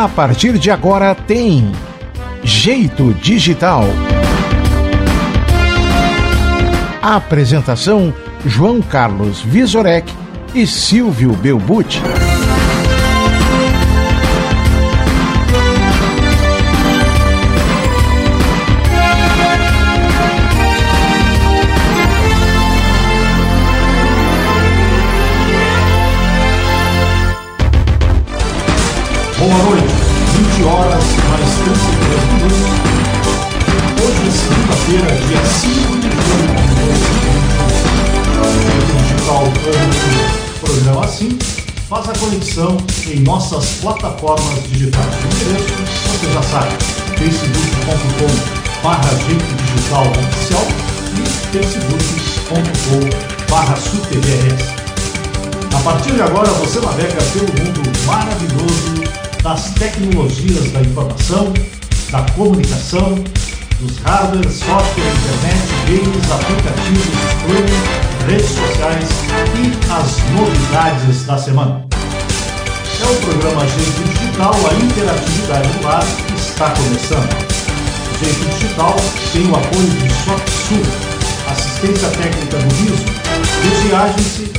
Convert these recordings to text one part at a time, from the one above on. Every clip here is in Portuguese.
A partir de agora tem Jeito Digital. Apresentação João Carlos Visorek e Silvio Belbuti. Boa noite, faz a conexão em nossas plataformas digitais. O endereço você já sabe, facebook.com barra digital oficial e facebook.com barra A partir de agora você navega pelo mundo maravilhoso das tecnologias da informação, da comunicação, dos hardware, software, internet, games, aplicativos, redes sociais e as novidades da semana. É o programa Jeito Digital, a interatividade no ar está começando. Jeito Digital tem o apoio de SoftSul, assistência técnica do riso, Viagem-se,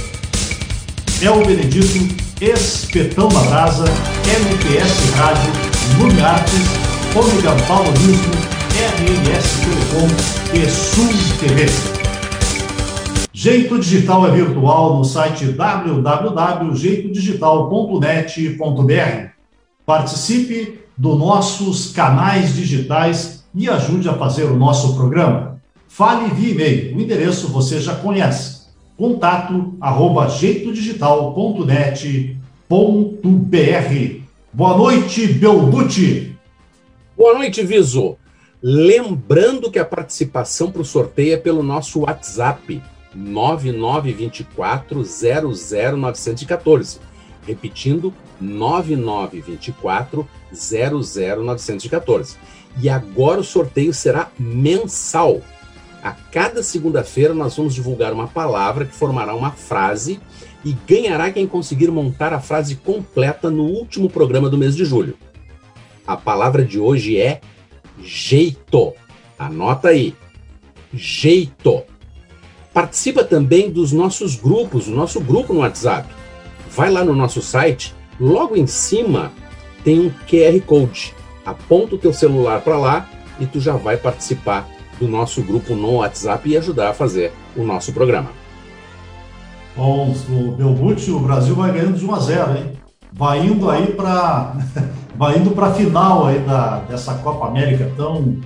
é o Benedito Espetão na Brasa, MPS Rádio, Lume Artes, Ômega Paulismo, RMS Telecom e Sul TV. Jeito Digital é virtual no site www.jeitodigital.net.br. Participe dos nossos canais digitais e ajude a fazer o nosso programa. Fale via e-mail. O endereço você já conhece contato arroba jeitodigital.net.br. Boa noite, Belbuti. Boa noite, Viso. Lembrando que a participação para o sorteio é pelo nosso WhatsApp 9924 00914. Repetindo, 9924 00914. E agora o sorteio será mensal. A cada segunda-feira nós vamos divulgar uma palavra que formará uma frase e ganhará quem conseguir montar a frase completa no último programa do mês de julho. A palavra de hoje é jeito. Anota aí. Jeito. Participa também dos nossos grupos, o nosso grupo no WhatsApp. Vai lá no nosso site, logo em cima tem um QR Code. Aponta o teu celular para lá e tu já vai participar do nosso grupo no WhatsApp e ajudar a fazer o nosso programa. Bom, o o Brasil vai ganhando de 1 a 0, hein? Vai indo aí para vai indo para a final aí da, dessa Copa América tão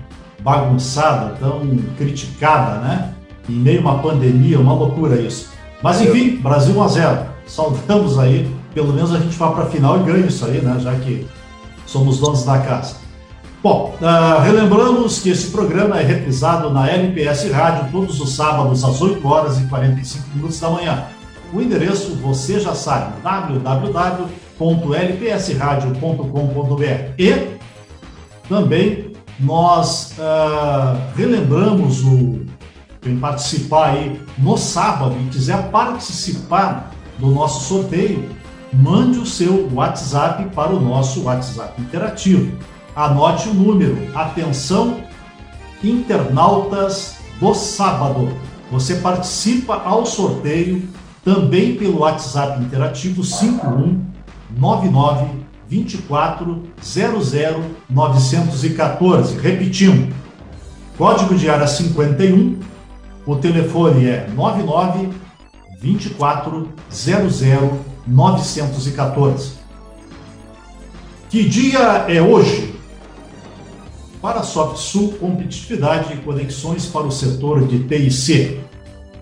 bagunçada, tão criticada, né? Em meio a uma pandemia, uma loucura isso. Mas enfim, Brasil 1 a 0. Saudamos aí, pelo menos a gente vai para a final e ganha isso aí, né? Já que somos donos da casa. Bom, uh, relembramos que esse programa é reprisado na LPS Rádio todos os sábados às 8 horas e 45 minutos da manhã. O endereço você já sabe, www.lpsradio.com.br. E também nós uh, relembramos o quem participar aí no sábado e quiser participar do nosso sorteio, mande o seu WhatsApp para o nosso WhatsApp interativo Anote o número. Atenção, internautas do sábado. Você participa ao sorteio também pelo WhatsApp interativo 5199 24 00 914. Repetindo, código de área 51, o telefone é 99 24 00 914. Que dia é hoje? para a SoftSul Competitividade e Conexões para o Setor de TIC.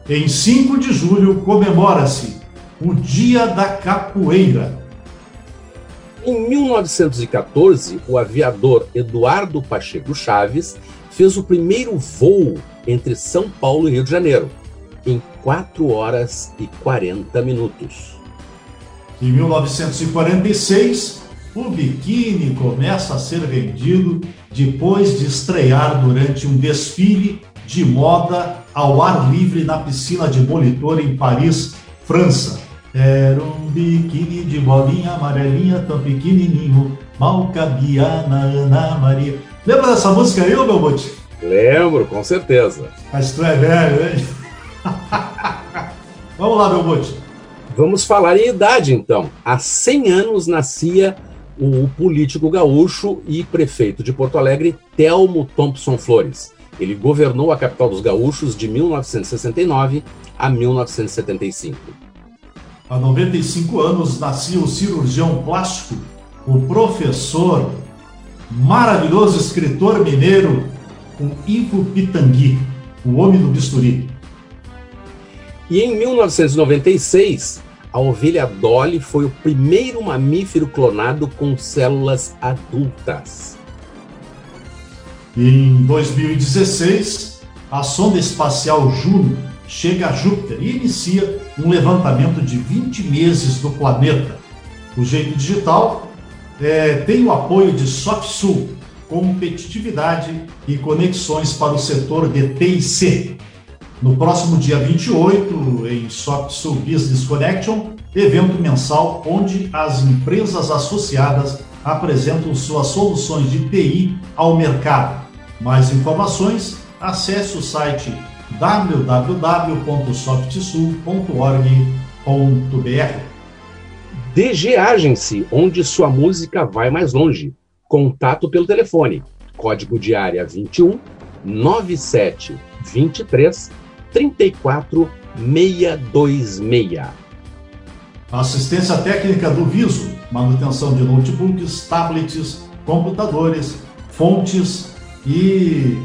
Em 5 de julho comemora-se o Dia da Capoeira. Em 1914, o aviador Eduardo Pacheco Chaves fez o primeiro voo entre São Paulo e Rio de Janeiro, em 4 horas e 40 minutos. Em 1946, o biquíni começa a ser vendido depois de estrear durante um desfile de moda ao ar livre na piscina de Molitor em Paris, França. Era um biquíni de bolinha amarelinha tão pequenininho, Malcabiana Ana Maria. Lembra dessa música aí, meu bote? Lembro, com certeza. Mas tu é velho, hein? Vamos lá, meu bote. Vamos falar em idade, então. Há 100 anos nascia o político gaúcho e prefeito de Porto Alegre, Telmo Thompson Flores. Ele governou a capital dos gaúchos de 1969 a 1975. Há 95 anos nascia o cirurgião plástico, o professor, maravilhoso escritor mineiro, o Ivo Pitangui, o homem do bisturi. E em 1996, a ovelha Dolly foi o primeiro mamífero clonado com células adultas. Em 2016, a sonda espacial Juno chega a Júpiter e inicia um levantamento de 20 meses do planeta. O Jeito Digital é, tem o apoio de SoftSul, competitividade e conexões para o setor de TIC. No próximo dia 28, em SoftSul Business Connection, evento mensal onde as empresas associadas apresentam suas soluções de TI ao mercado. Mais informações, acesse o site www.softsul.org.br. DG Agency, onde sua música vai mais longe. Contato pelo telefone. Código de área 21 97 23 34 626. Assistência técnica do Viso, manutenção de notebooks, tablets, computadores, fontes e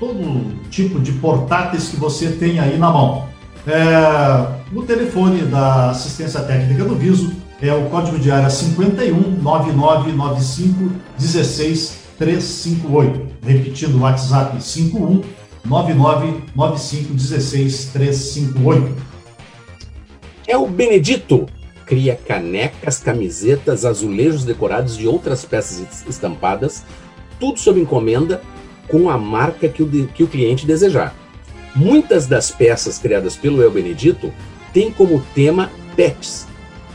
todo tipo de portáteis que você tem aí na mão. É, o telefone da assistência técnica do Viso é o código de área 51 9995 16 358. Repetindo o WhatsApp 51 9995 16 358. É o Benedito. Cria canecas, camisetas, azulejos decorados e outras peças estampadas, tudo sob encomenda com a marca que o, que o cliente desejar. Muitas das peças criadas pelo El Benedito têm como tema pets,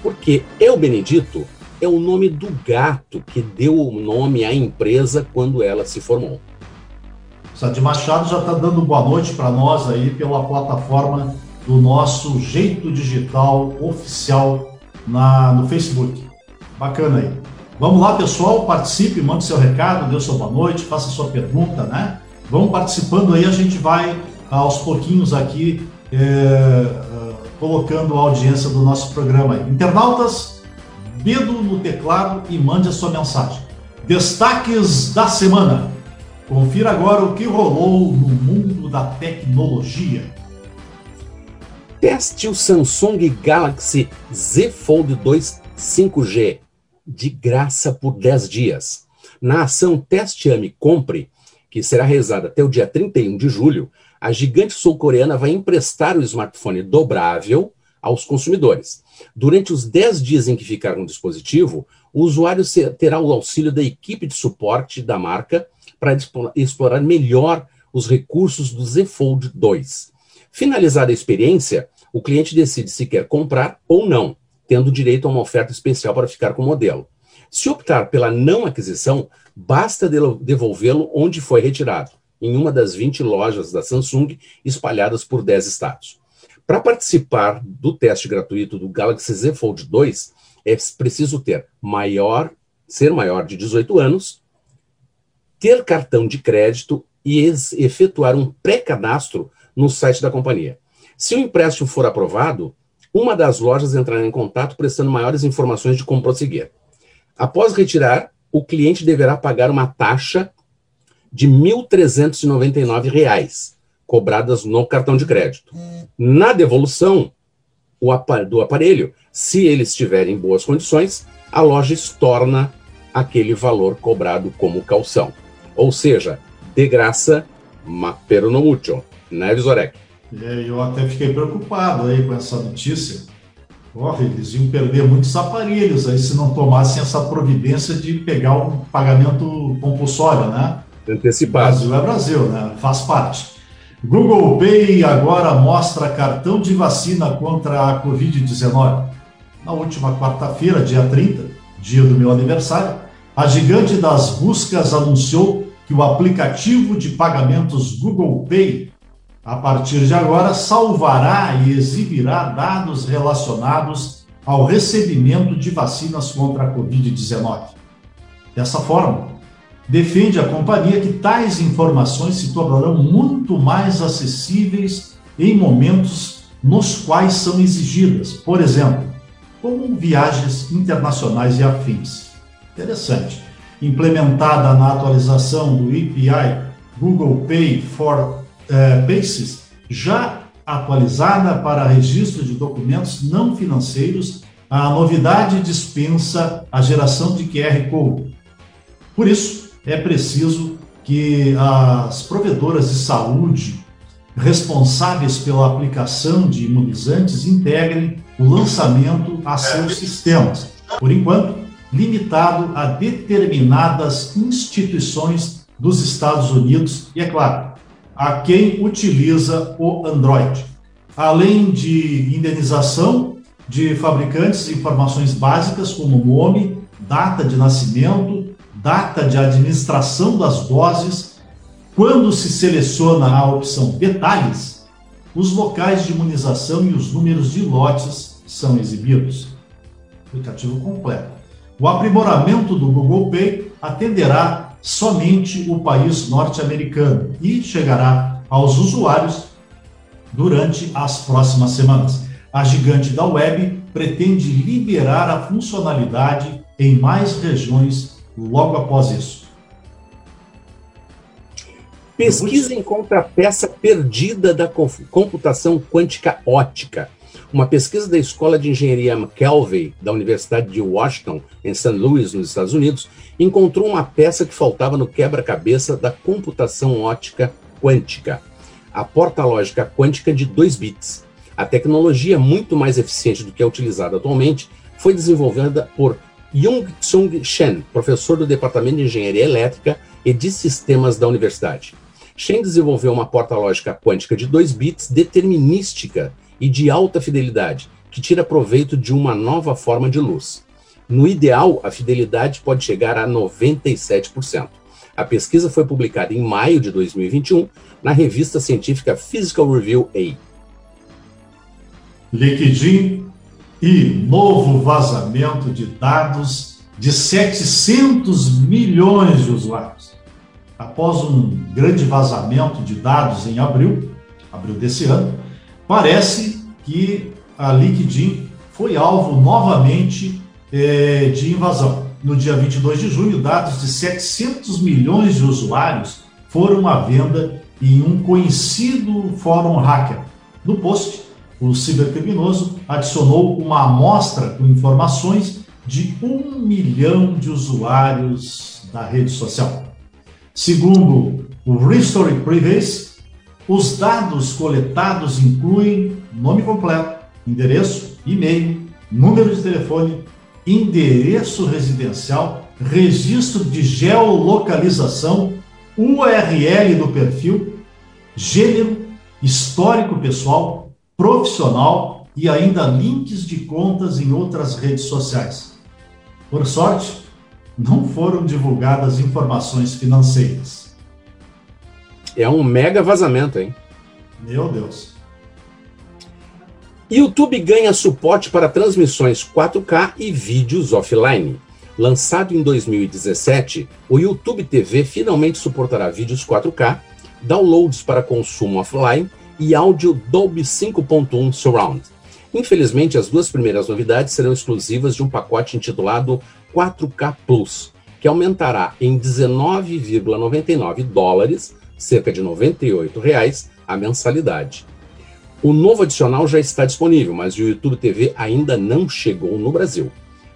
porque El Benedito é o nome do gato que deu o nome à empresa quando ela se formou. Sade Machado já está dando boa noite para nós aí pela plataforma do nosso Jeito Digital oficial na, no Facebook. Bacana aí. Vamos lá, pessoal, participe, mande seu recado, dê sua boa noite, faça sua pergunta, né? Vamos participando aí, a gente vai aos pouquinhos aqui é, colocando a audiência do nosso programa. Internautas, dedo no teclado e mande a sua mensagem. Destaques da semana. Confira agora o que rolou no mundo da tecnologia. Teste o Samsung Galaxy Z Fold 2 5G de graça por 10 dias. Na ação Teste Ame Compre, que será realizada até o dia 31 de julho, a gigante sul-coreana vai emprestar o smartphone dobrável aos consumidores. Durante os 10 dias em que ficar com o dispositivo, o usuário terá o auxílio da equipe de suporte da marca para explorar melhor os recursos do Z Fold 2. Finalizada a experiência, o cliente decide se quer comprar ou não, tendo direito a uma oferta especial para ficar com o modelo. Se optar pela não aquisição, basta devolvê-lo onde foi retirado, em uma das 20 lojas da Samsung espalhadas por 10 estados. Para participar do teste gratuito do Galaxy Z Fold 2, é preciso ter maior, ser maior de 18 anos, ter cartão de crédito e efetuar um pré-cadastro no site da companhia. Se o empréstimo for aprovado, uma das lojas entrará em contato prestando maiores informações de como prosseguir. Após retirar, o cliente deverá pagar uma taxa de R$ 1.399, cobradas no cartão de crédito. Na devolução do aparelho, se ele estiver em boas condições, a loja estorna aquele valor cobrado como calção. Ou seja, de graça, pero no mucho, né, Visorek? É, eu até fiquei preocupado aí com essa notícia. Corre, eles iam perder muitos aparelhos aí se não tomassem essa providência de pegar um pagamento compulsório, né? Antecipado. Brasil é Brasil, né? Faz parte. Google Pay agora mostra cartão de vacina contra a Covid-19. Na última quarta-feira, dia 30, dia do meu aniversário, A gigante das buscas anunciou que o aplicativo de pagamentos Google Pay, a partir de agora, salvará e exibirá dados relacionados ao recebimento de vacinas contra a Covid-19. Dessa forma, defende a companhia que tais informações se tornarão muito mais acessíveis em momentos nos quais são exigidas, por exemplo, como viagens internacionais e afins. Interessante. Implementada na atualização do API Google Pay for uh, Basis, já atualizada para registro de documentos não financeiros, a novidade dispensa a geração de QR Code. Por isso, é preciso que as provedoras de saúde responsáveis pela aplicação de imunizantes integrem o lançamento a seus sistemas. Por enquanto, limitado a determinadas instituições dos Estados Unidos e, é claro, a quem utiliza o Android. Além de indenização de fabricantes, informações básicas como nome, data de nascimento, data de administração das doses. Quando se seleciona a opção Detalhes, os locais de imunização e os números de lotes são exibidos. Aplicativo completo. O aprimoramento do Google Pay atenderá somente o país norte-americano e chegará aos usuários durante as próximas semanas. A gigante da web pretende liberar a funcionalidade em mais regiões logo após isso. Pesquisa encontra a peça perdida da computação quântica ótica. Uma pesquisa da Escola de Engenharia McKelvey, da Universidade de Washington, em St. Louis, nos Estados Unidos, encontrou uma peça que faltava no quebra-cabeça da computação ótica quântica, a porta lógica quântica de 2 bits. A tecnologia, muito mais eficiente do que é utilizada atualmente, foi desenvolvida por Jung Tsung Shen, professor do Departamento de Engenharia Elétrica e de Sistemas da Universidade. Shen desenvolveu uma porta lógica quântica de 2 bits determinística e de alta fidelidade, que tira proveito de uma nova forma de luz. No ideal, a fidelidade pode chegar a 97%. A pesquisa foi publicada em maio de 2021 na revista científica Physical Review A. LinkedIn e novo vazamento de dados de 700 milhões de usuários. Após um grande vazamento de dados em abril, abril desse ano, parece que a LinkedIn foi alvo novamente é, de invasão. No dia 22 de junho, dados de 700 milhões de usuários foram à venda em um conhecido fórum hacker. No post, o cibercriminoso adicionou uma amostra com informações de um milhão de usuários da rede social. Segundo o Restore Privacy, os dados coletados incluem nome completo, endereço, e-mail, número de telefone, endereço residencial, registro de geolocalização, URL do perfil, gênero, histórico pessoal, profissional e ainda links de contas em outras redes sociais. Por sorte, não foram divulgadas informações financeiras. É um mega vazamento, hein? Meu Deus. YouTube ganha suporte para transmissões 4K e vídeos offline. Lançado em 2017, o YouTube TV finalmente suportará vídeos 4K, downloads para consumo offline e áudio Dolby 5.1 Surround. Infelizmente, as duas primeiras novidades serão exclusivas de um pacote intitulado 4K Plus, que aumentará em 19,99 dólares, cerca de 98 reais, a mensalidade. O novo adicional já está disponível, mas o YouTube TV ainda não chegou no Brasil.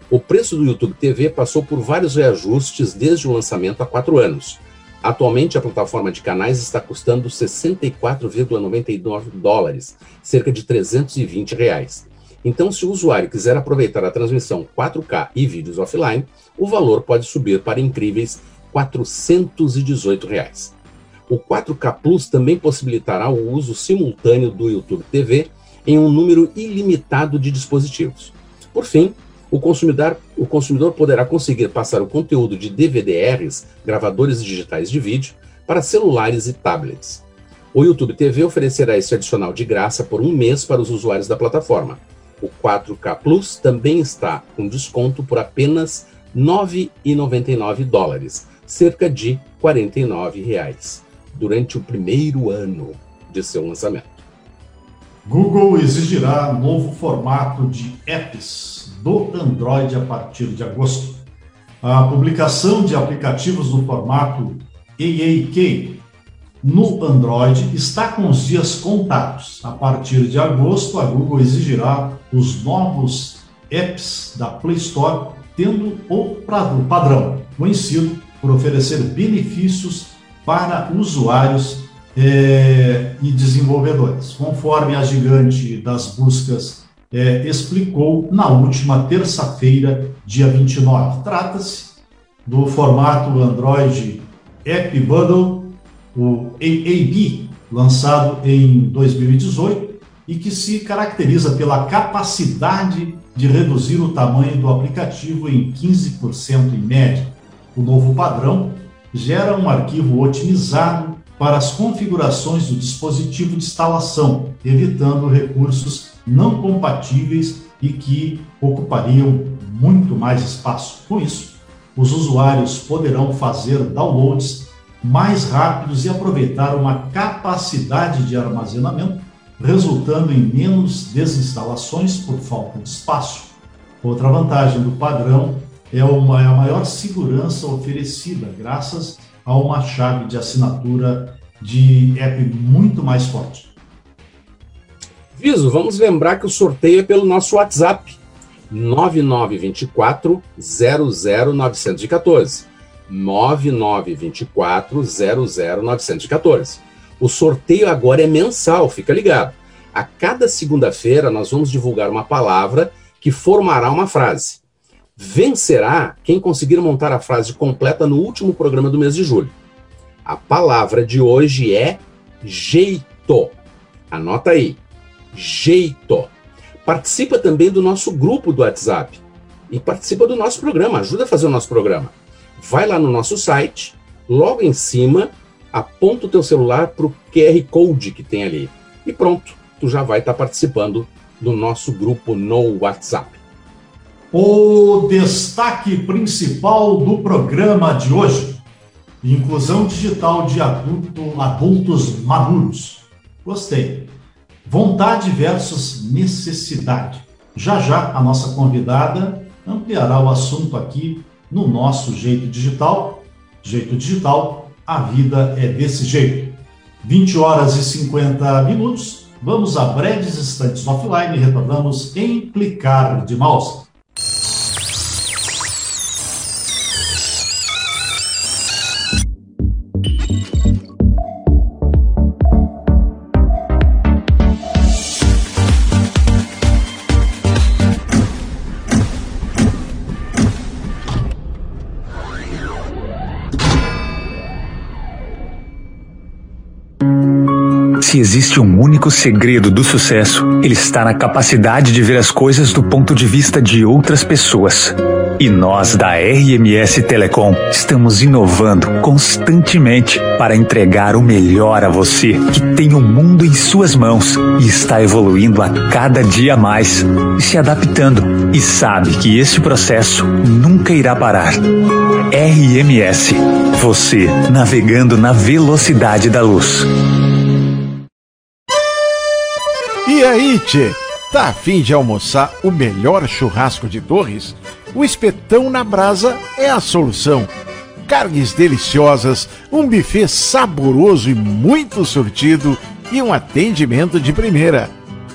O preço do YouTube TV passou por vários reajustes desde o lançamento há quatro anos, Atualmente, a plataforma de canais está custando 64,99 dólares, cerca de 320 reais. Então, se o usuário quiser aproveitar a transmissão 4K e vídeos offline, o valor pode subir para incríveis 418 reais. O 4K Plus também possibilitará o uso simultâneo do YouTube TV em um número ilimitado de dispositivos. Por fim, o consumidor, o consumidor poderá conseguir passar o conteúdo de DVDRs, gravadores digitais de vídeo, para celulares e tablets. O YouTube TV oferecerá esse adicional de graça por um mês para os usuários da plataforma. O 4K Plus também está com desconto por apenas 9,99 dólares, cerca de 49 reais, durante o primeiro ano de seu lançamento. Google exigirá novo formato de apps do Android a partir de agosto. A publicação de aplicativos no formato AAK no Android está com os dias contados. A partir de agosto, a Google exigirá os novos apps da Play Store, tendo o padrão conhecido por oferecer benefícios para usuários é, e desenvolvedores, conforme a gigante das buscas é, explicou na última terça-feira, dia 29. Trata-se do formato Android App Bundle, o AAB, lançado em 2018 e que se caracteriza pela capacidade de reduzir o tamanho do aplicativo em 15% em média. O novo padrão gera um arquivo otimizado para as configurações do dispositivo de instalação, evitando recursos não compatíveis e que ocupariam muito mais espaço. Com isso, os usuários poderão fazer downloads mais rápidos e aproveitar uma capacidade de armazenamento, resultando em menos desinstalações por falta de espaço. Outra vantagem do padrão é uma, é a maior segurança oferecida, graças a uma chave de assinatura de app muito mais forte. Viso, vamos lembrar que o sorteio é pelo nosso WhatsApp 9924 00914. 9924 00914. O sorteio agora é mensal, fica ligado. A cada segunda-feira nós vamos divulgar uma palavra que formará uma frase. Vencerá quem conseguir montar a frase completa no último programa do mês de julho. A palavra de hoje é jeito. Anota aí. Jeito. Participa também do nosso grupo do WhatsApp e participa do nosso programa, ajuda a fazer o nosso programa. Vai lá no nosso site, logo em cima, aponta o teu celular para o QR Code que tem ali e pronto, tu já vai estar tá participando do nosso grupo no WhatsApp. O destaque principal do programa de hoje: inclusão digital de adulto, adultos maduros. Gostei. Vontade versus necessidade. Já já a nossa convidada ampliará o assunto aqui no nosso jeito digital. Jeito digital, a vida é desse jeito. 20 horas e 50 minutos. Vamos a breves instantes offline e retornamos em clicar de mouse. Existe um único segredo do sucesso, ele está na capacidade de ver as coisas do ponto de vista de outras pessoas. E nós da RMS Telecom estamos inovando constantemente para entregar o melhor a você, que tem o mundo em suas mãos e está evoluindo a cada dia mais, se adaptando, e sabe que esse processo nunca irá parar. RMS, você navegando na velocidade da luz. E aí, tchê? Tá afim de almoçar o melhor churrasco de Torres? O espetão na brasa é a solução. Carnes deliciosas, um buffet saboroso e muito surtido e um atendimento de primeira.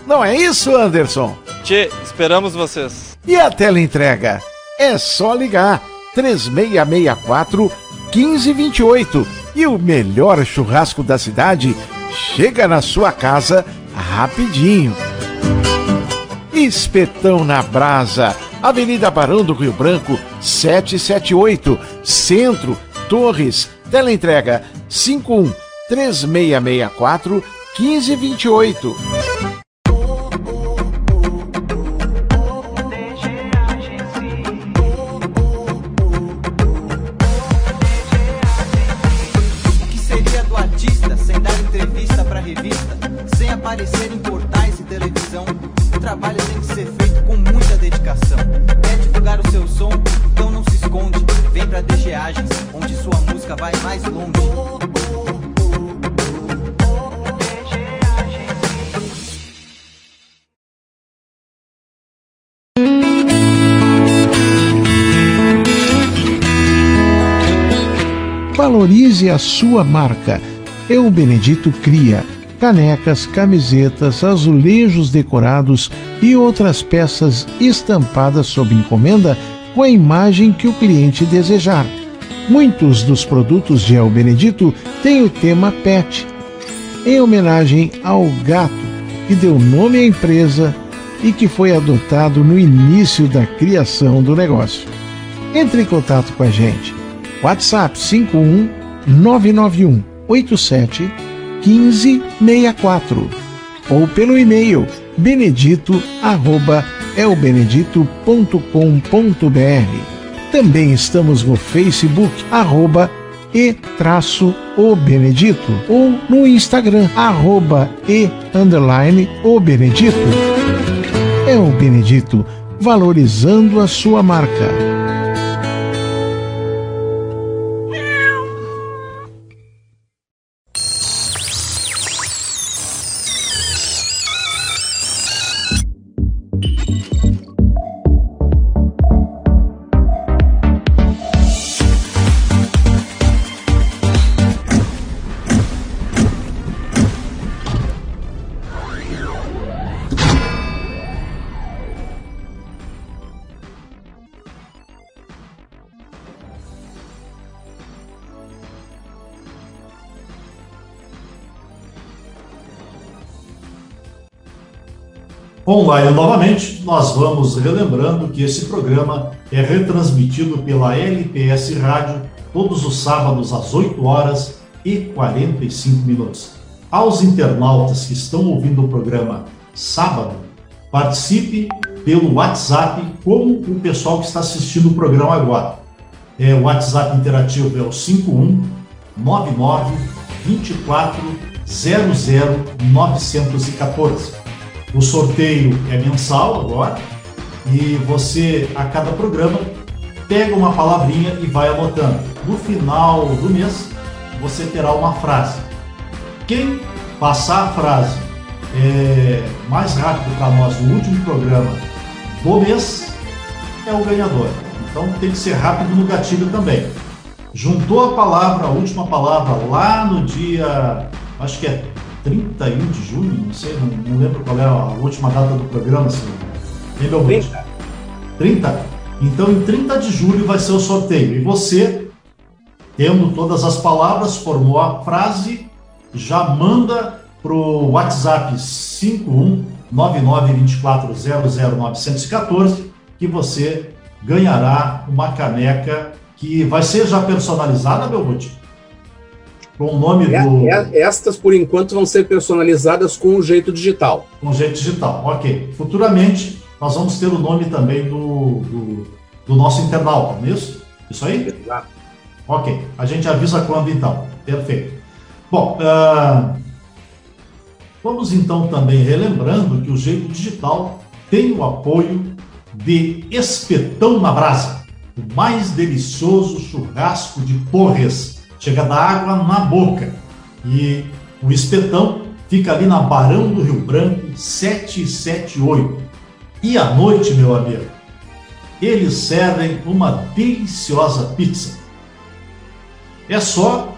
Não é isso, Anderson? Tchê, esperamos vocês. E a tela entrega? É só ligar 3664 1528 e o melhor churrasco da cidade chega na sua casa rapidinho. Espetão na Brasa, Avenida Barão do Rio Branco, 778, Centro, Torres, teleentrega 51 3664 1528. Valorize a sua marca. Eu Benedito cria canecas, camisetas, azulejos decorados e outras peças estampadas sob encomenda com a imagem que o cliente desejar. Muitos dos produtos de El Benedito têm o tema pet, em homenagem ao gato que deu nome à empresa e que foi adotado no início da criação do negócio. Entre em contato com a gente. WhatsApp 51 991 87 1564 ou pelo e-mail benedito@elbenedito.com.br. Também estamos no Facebook arroba e traço o Benedito ou no Instagram arroba e underline o Benedito. É o Benedito valorizando a sua marca. Online novamente, nós vamos relembrando que esse programa é retransmitido pela LPS Rádio todos os sábados às 8 horas e 45 minutos. Aos internautas que estão ouvindo o programa sábado, participe pelo WhatsApp como o pessoal que está assistindo o programa agora. É, o WhatsApp interativo é o 5199 24 00 914. O sorteio é mensal agora e você, a cada programa, pega uma palavrinha e vai anotando. No final do mês, você terá uma frase. Quem passar a frase é, mais rápido para nós no último programa do mês é o ganhador. Então tem que ser rápido no gatilho também. Juntou a palavra, a última palavra, lá no dia, acho que é 31 de junho, não sei, não, não lembro qual é a última data do programa, se lembra 30. 30? Então, em 30 de julho vai ser o sorteio. E você, tendo todas as palavras, formou a frase, já manda para o WhatsApp 51992400914 que você ganhará uma caneca que vai ser já personalizada, Belbuti? Com o nome é, do. É, estas, por enquanto, vão ser personalizadas com o jeito digital. Com o jeito digital, ok. Futuramente, nós vamos ter o nome também do, do, do nosso internauta, não é isso? Isso aí? Exato. Ok. A gente avisa quando então. Perfeito. Bom, uh, vamos então também relembrando que o jeito digital tem o apoio de Espetão na Brasa, o mais delicioso churrasco de Torres chega da água na boca. E o espetão fica ali na Barão do Rio Branco 778. E à noite, meu amigo, eles servem uma deliciosa pizza. É só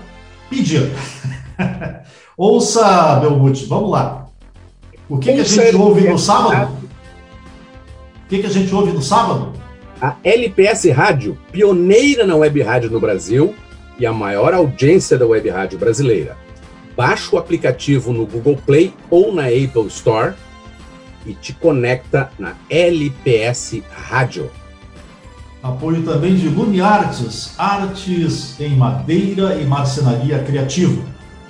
pedir. Ouça, Belmute, vamos lá. O que, que a gente ouve no sábado? O que, que a gente ouve no sábado? A LPS Rádio, pioneira na web rádio no Brasil, e a maior audiência da web rádio brasileira. Baixa o aplicativo no Google Play ou na Apple Store e te conecta na LPS Rádio. Apoio também de Lumiartes, artes em madeira e marcenaria criativa.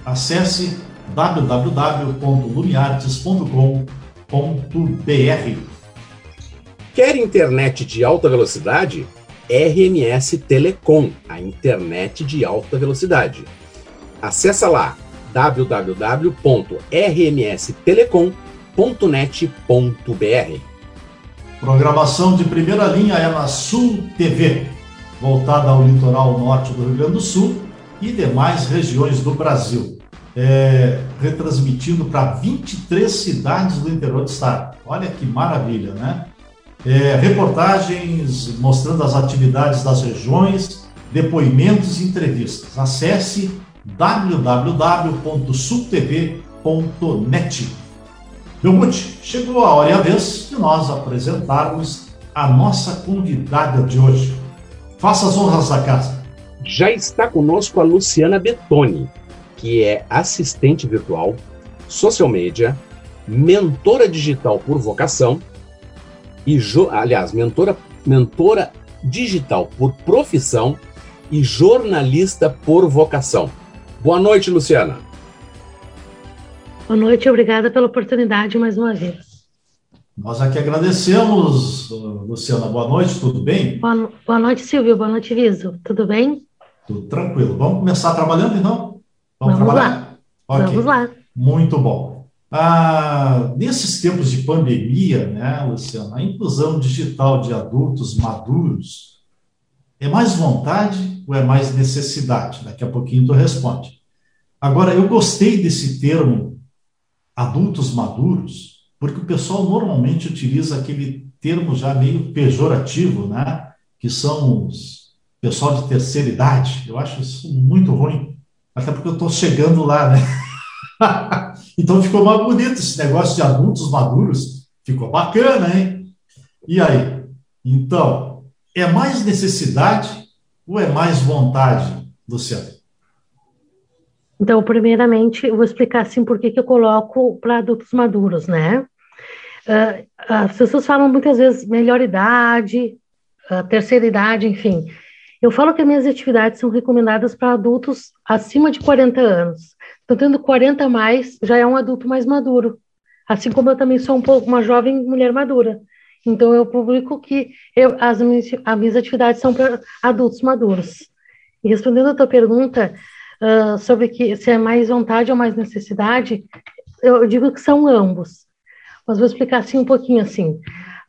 Acesse www.lumiartes.com.br. Quer internet de alta velocidade? RMS Telecom, a internet de alta velocidade. Acesse lá www.rmstelecom.net.br. Programação de primeira linha é na Sul TV, voltada ao litoral norte do Rio Grande do Sul e demais regiões do Brasil. É, retransmitindo para 23 cidades do interior do estado. Olha que maravilha, né? É, reportagens mostrando as atividades das regiões, depoimentos e entrevistas. Acesse www.sultv.net. Belmute, chegou a hora e a vez de nós apresentarmos a nossa convidada de hoje. Faça as honras da casa. Já está conosco a Luciana Betoni, que é assistente virtual, social media, mentora digital por vocação e, aliás, mentora, mentora digital por profissão e jornalista por vocação. Boa noite, Luciana. Boa noite, obrigada pela oportunidade mais uma vez. Nós aqui agradecemos, Luciana. Boa noite, tudo bem? Boa, boa noite, Silvio. Boa noite, Viso. Tudo bem? Tudo tranquilo. Vamos começar trabalhando, então? Vamos, Vamos lá. Okay. Vamos lá. Muito bom. Ah, nesses tempos de pandemia, né, Luciana, a inclusão digital de adultos maduros é mais vontade ou é mais necessidade? Daqui a pouquinho tu responde. Agora, eu gostei desse termo adultos maduros, porque o pessoal normalmente utiliza aquele termo já meio pejorativo, né? Que são os pessoal de terceira idade. Eu acho isso muito ruim, até porque eu estou chegando lá, né? então ficou mais bonito esse negócio de adultos maduros. Ficou bacana, hein? E aí? Então, é mais necessidade ou é mais vontade, Luciano? Então, primeiramente, eu vou explicar assim por que eu coloco para adultos maduros, né? Uh, as pessoas falam muitas vezes melhor idade, uh, terceira idade, enfim. Eu falo que as minhas atividades são recomendadas para adultos acima de 40 anos. Então, tendo 40 a mais, já é um adulto mais maduro. Assim como eu também sou um pouco uma jovem mulher madura. Então, eu publico que eu, as, minhas, as minhas atividades são para adultos maduros. E respondendo a tua pergunta, uh, sobre que se é mais vontade ou mais necessidade, eu digo que são ambos. Mas vou explicar assim um pouquinho assim.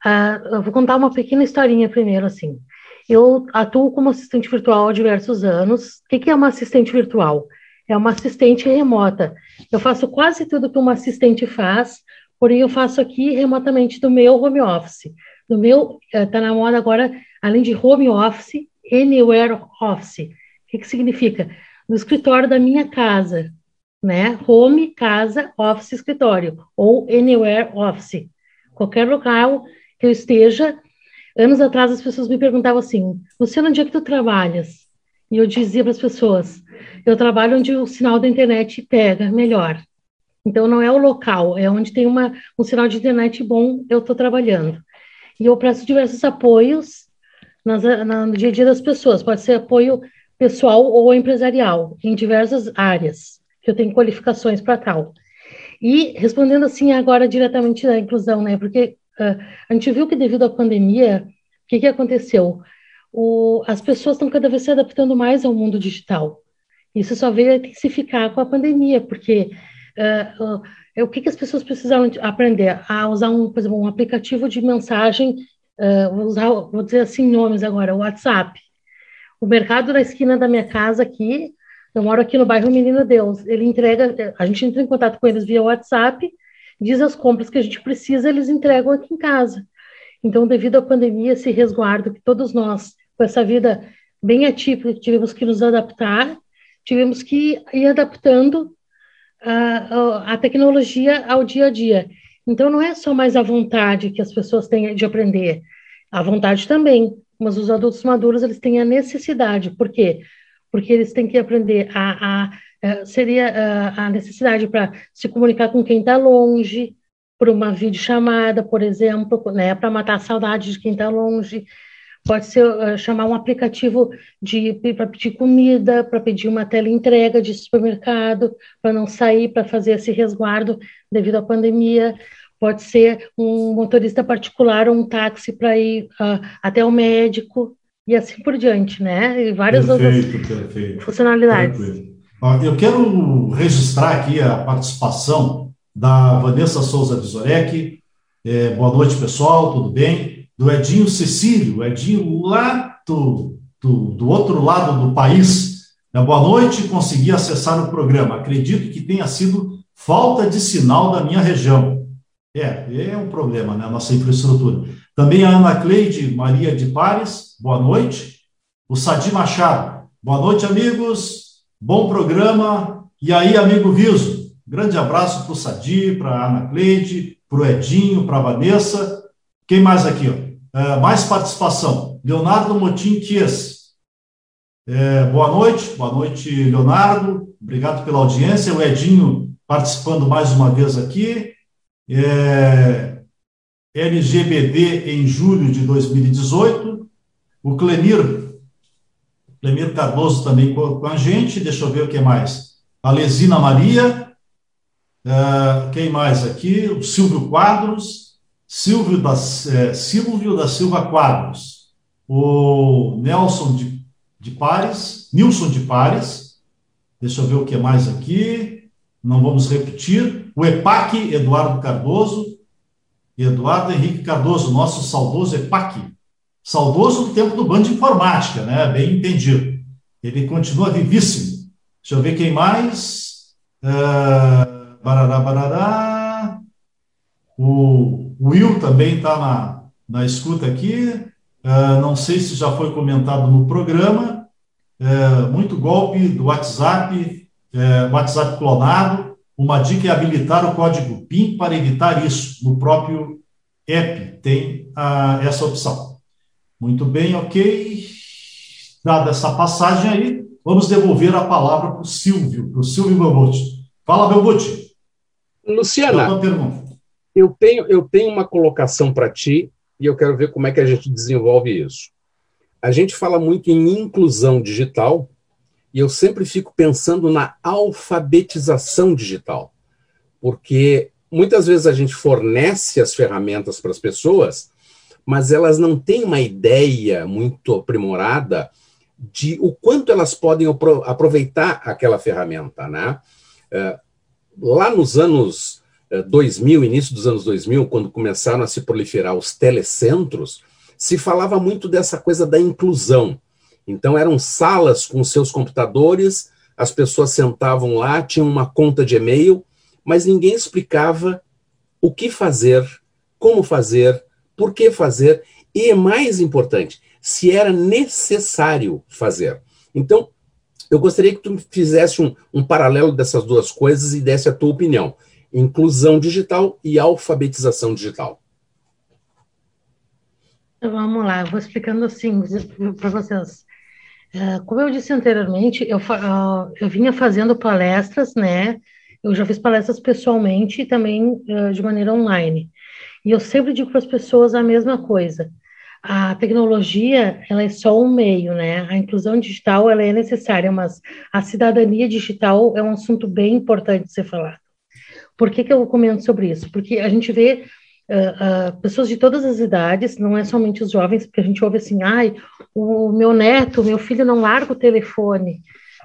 Uh, eu vou contar uma pequena historinha primeiro assim. Eu atuo como assistente virtual há diversos anos. O que, que é uma assistente virtual? É uma assistente remota. Eu faço quase tudo que uma assistente faz, porém eu faço aqui remotamente do meu home office. Do meu, está eh, na moda agora, além de home office, anywhere office. O que, que significa? no escritório da minha casa, né? Home, casa, office, escritório, ou anywhere office. Qualquer local que eu esteja. Anos atrás as pessoas me perguntavam assim: Luciana, onde é que tu trabalhas? E eu dizia para as pessoas: eu trabalho onde o sinal da internet pega melhor. Então não é o local, é onde tem uma, um sinal de internet bom, eu estou trabalhando. E eu presto diversos apoios nas, na, no dia a dia das pessoas. Pode ser apoio pessoal ou empresarial, em diversas áreas, que eu tenho qualificações para tal. E respondendo assim agora diretamente da inclusão, né? Porque uh, a gente viu que devido à pandemia, o que, que aconteceu? O, as pessoas estão cada vez se adaptando mais ao mundo digital. Isso só veio a intensificar com a pandemia, porque uh, uh, o que, que as pessoas precisavam aprender? A usar, um, por exemplo, um aplicativo de mensagem, vou usar, vou dizer assim nomes agora, o WhatsApp o mercado da esquina da minha casa aqui, eu moro aqui no bairro Menino Deus, ele entrega, a gente entra em contato com eles via WhatsApp, diz as compras que a gente precisa, eles entregam aqui em casa. Então, devido à pandemia, esse resguardo que todos nós, com essa vida bem atípica, tivemos que nos adaptar, tivemos que ir adaptando a, a, tecnologia ao dia a dia. Então, não é só mais a vontade que as pessoas têm de aprender, a vontade também, mas os adultos maduros eles têm a necessidade, por quê? Porque eles têm que aprender a, a, a seria a, a necessidade para se comunicar com quem está longe, por uma videochamada, por exemplo, né, para matar a saudade de quem está longe. Pode ser uh, chamar um aplicativo para pedir comida, para pedir uma tela entrega de supermercado, para não sair, para fazer esse resguardo devido à pandemia pode ser um motorista particular ou um táxi para ir uh, até o médico e assim por diante, né? E várias perfeito, outras perfeito. funcionalidades. eu quero registrar aqui a participação da Vanessa Souza Vizorek. É, boa noite, pessoal, tudo bem? Do Edinho Cecílio, Edinho lá do, do, do outro lado do país. É, boa noite, consegui acessar o programa. Acredito que tenha sido falta de sinal da minha região. É, é um problema, né, a nossa infraestrutura. Também a Ana Cleide Maria de Pares, boa noite. O Sadi Machado, boa noite, amigos. Bom programa. E aí, amigo Viso, grande abraço para o Sadi, para a Ana Cleide, para o Edinho, para a Vanessa. Quem mais aqui? Ó? É, mais participação. Leonardo Motim Kies. É, boa noite, boa noite, Leonardo. Obrigado pela audiência. O Edinho participando mais uma vez aqui. É, em julho de 2018. O Clemir, Clemir Cardoso também com, a gente. Deixa eu ver o que mais. A Lesina Maria. É, quem mais aqui? O Silvio Quadros. Silvio da, é, Silvio da Silva Quadros. O Nelson de, de Pares. Nilson de Pares. Deixa eu ver o que mais aqui não vamos repetir. O EPAC, Eduardo Cardoso, Eduardo Henrique Cardoso, nosso saudoso EPAC, saudoso do tempo do bando de informática, né? Bem entendido. Ele continua vivíssimo. Deixa eu ver quem mais. Uh, barará, barará. O Will também está na, na escuta aqui. Uh, não sei se já foi comentado no programa. Uh, muito golpe do WhatsApp é, WhatsApp clonado. Uma dica é habilitar o código PIN para evitar isso. No próprio app tem essa opção. Muito bem, ok. Dada essa passagem aí, vamos devolver a palavra para o Silvio, para o Silvio Belbuti. Fala, Belbuti. Luciana, eu tenho, eu tenho uma colocação para ti e eu quero ver como é que a gente desenvolve isso. A gente fala muito em inclusão digital, e eu sempre fico pensando na alfabetização digital, porque muitas vezes a gente fornece as ferramentas para as pessoas, mas elas não têm uma ideia muito aprimorada de o quanto elas podem aproveitar aquela ferramenta, né? É, lá nos anos 2000, é, início dos anos 2000, quando começaram a se proliferar os telecentros, se falava muito dessa coisa da inclusão. Então eram salas com seus computadores, as pessoas sentavam lá, tinham uma conta de e-mail, mas ninguém explicava o que fazer, como fazer, por que fazer e, mais importante, se era necessário fazer. Então, eu gostaria que tu fizesse um, um paralelo dessas duas coisas e desse a tua opinião. Inclusão digital e alfabetização digital. Vamos lá, eu vou explicando assim para vocês. É, como eu disse anteriormente, eu, eu vinha fazendo palestras, né? Eu já fiz palestras pessoalmente e também uh, de maneira online. E eu sempre digo para as pessoas a mesma coisa. A tecnologia, ela é só um meio, né? A inclusão digital, ela é necessária, mas a cidadania digital é um assunto bem importante de ser falado. Por que, que eu comento sobre isso? Porque a gente vê uh, uh, pessoas de todas as idades, não é somente os jovens, porque a gente ouve assim, ai, o meu neto, meu filho não larga o telefone,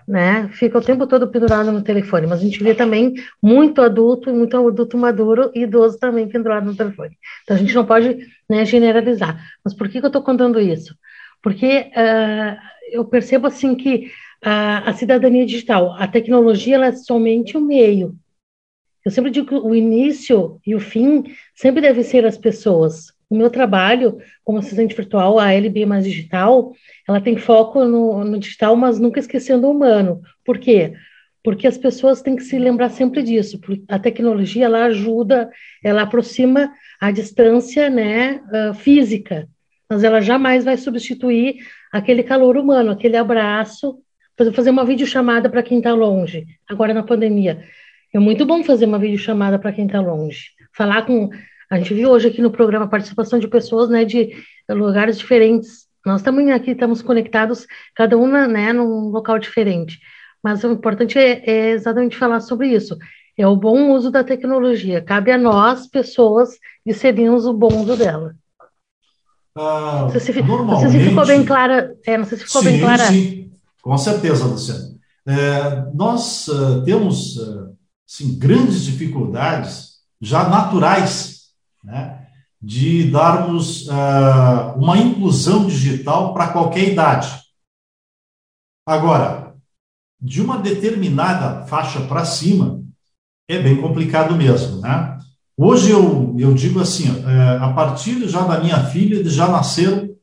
né? Fica o tempo todo pendurado no telefone, mas a gente vê também muito adulto, muito adulto maduro e idoso também pendurado no telefone. Então a gente não pode né, generalizar. Mas por que, que eu estou contando isso? Porque uh, eu percebo assim que a cidadania digital, a tecnologia ela é somente o meio, eu sempre digo que o início e o fim sempre deve ser as pessoas. O meu trabalho como assistente virtual, a LB Mais Digital, ela tem foco no, no digital, mas nunca esquecendo o humano. Por quê? Porque as pessoas têm que se lembrar sempre disso. A tecnologia, ela ajuda, ela aproxima a distância né, uh, física, mas ela jamais vai substituir aquele calor humano, aquele abraço, fazer uma videochamada para quem está longe, agora na pandemia. É muito bom fazer uma videochamada para quem está longe. Falar com. A gente viu hoje aqui no programa a participação de pessoas né, de lugares diferentes. Nós também aqui estamos conectados, cada uma né, num local diferente. Mas o importante é, é exatamente falar sobre isso. É o bom uso da tecnologia. Cabe a nós, pessoas, discernirmos o bom uso dela. Ah, não, sei se, não sei se ficou bem clara. É, não sei se ficou sim, bem clara. Sim, com certeza, Luciano. É, nós uh, temos uh, assim, grandes dificuldades já naturais, né? de darmos uh, uma inclusão digital para qualquer idade. Agora, de uma determinada faixa para cima, é bem complicado mesmo, né? Hoje eu, eu digo assim, é, a partir já da minha filha, eles já nasceram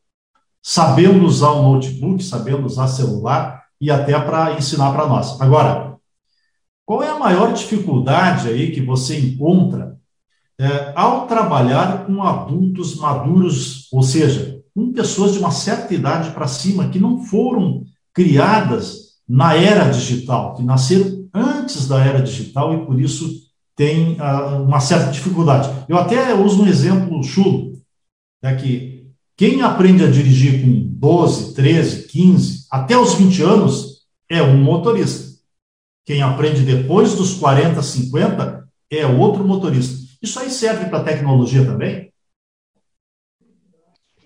sabendo usar o notebook, sabendo usar celular e até para ensinar para nós. Agora, qual é a maior dificuldade aí que você encontra é, ao trabalhar com adultos maduros, ou seja, com pessoas de uma certa idade para cima que não foram criadas na era digital, que nasceram antes da era digital e por isso tem uh, uma certa dificuldade. Eu até uso um exemplo chulo, né, que quem aprende a dirigir com 12, 13, 15, até os 20 anos é um motorista. Quem aprende depois dos 40, 50 é outro motorista. Isso aí serve para tecnologia também?